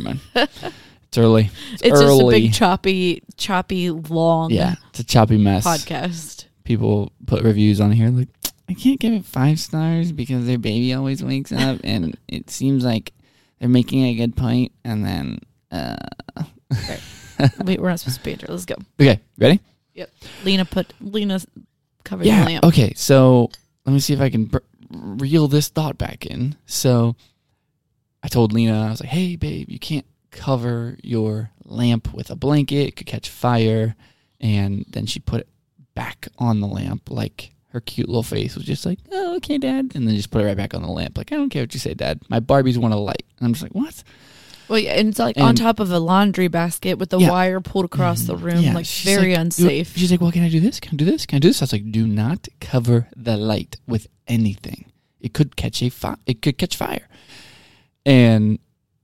mind. It's early. It's, It's just a big choppy, choppy, long yeah, it's a choppy mess. podcast. People put reviews on here like, I can't give it five stars because their baby always wakes up, and it seems like they're making a good point, and then. uh Wait, we're not supposed to be banter. Let's go. Okay, ready? Lena put Lena covered yeah. the lamp. Okay. So let me see if I can br- reel this thought back in. So I told Lena, I was like, "Hey, babe, you can't cover your lamp with a blanket; it could catch fire." And then she put it back on the lamp, like her cute little face was just like, "Oh, okay, Dad," and then just put it right back on the lamp. Like, I don't care what you say, Dad. My Barbies want a light. And I'm just like, "What?" Well, yeah, and it's like on top of a laundry basket with the Yeah. wire pulled across the room, Yeah, like she's very like, unsafe. She's like, "Well, can I do this? Can I do this? Can I do this?" I was like, "Do not cover the light with anything. It could catch a fi- It could catch fire." And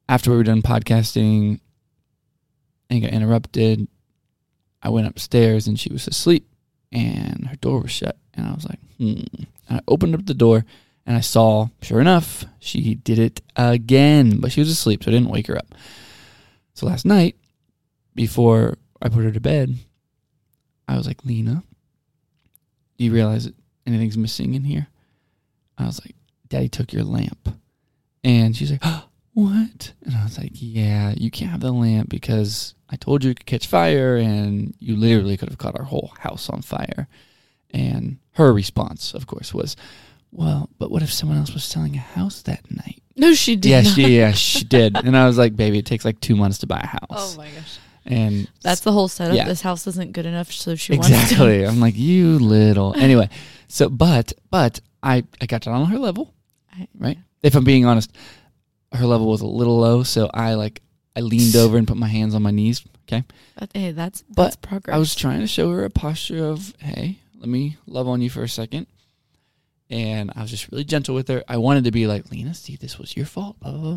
after we were done podcasting and got interrupted, I went upstairs and she was asleep, and her door was shut. And I was like, "Hmm." And I opened up the door. And I saw, sure enough, she did it again, but she was asleep, so I didn't wake her up. So last night, before I put her to bed, I was like, Lena, do you realize that anything's missing in here? I was like, Daddy took your lamp. And she's like, What? And I was like, Yeah, you can't have the lamp because I told you it could catch fire and you literally could have caught our whole house on fire. And her response, of course, was, Well, but what if someone else was selling a house that night? no, she did yeah, not. she, yeah, she did. And I was like, Baby, it takes like two months to buy a oh house. Oh my gosh, And that's the whole setup. Yeah. This house isn't good enough, so she wants to. exactly. I'm like, you little. Anyway, so but but I I got down on her level, I- right? If I'm being honest, her level was a little low, so I like I leaned over and put my hands on my knees. Okay, But, hey, that's But that's progress. I was trying to show her a posture of, hey, let me love on you for a second. And I was just really gentle with her. I wanted to be like, Lena, see, this was your fault. Blah blah blah.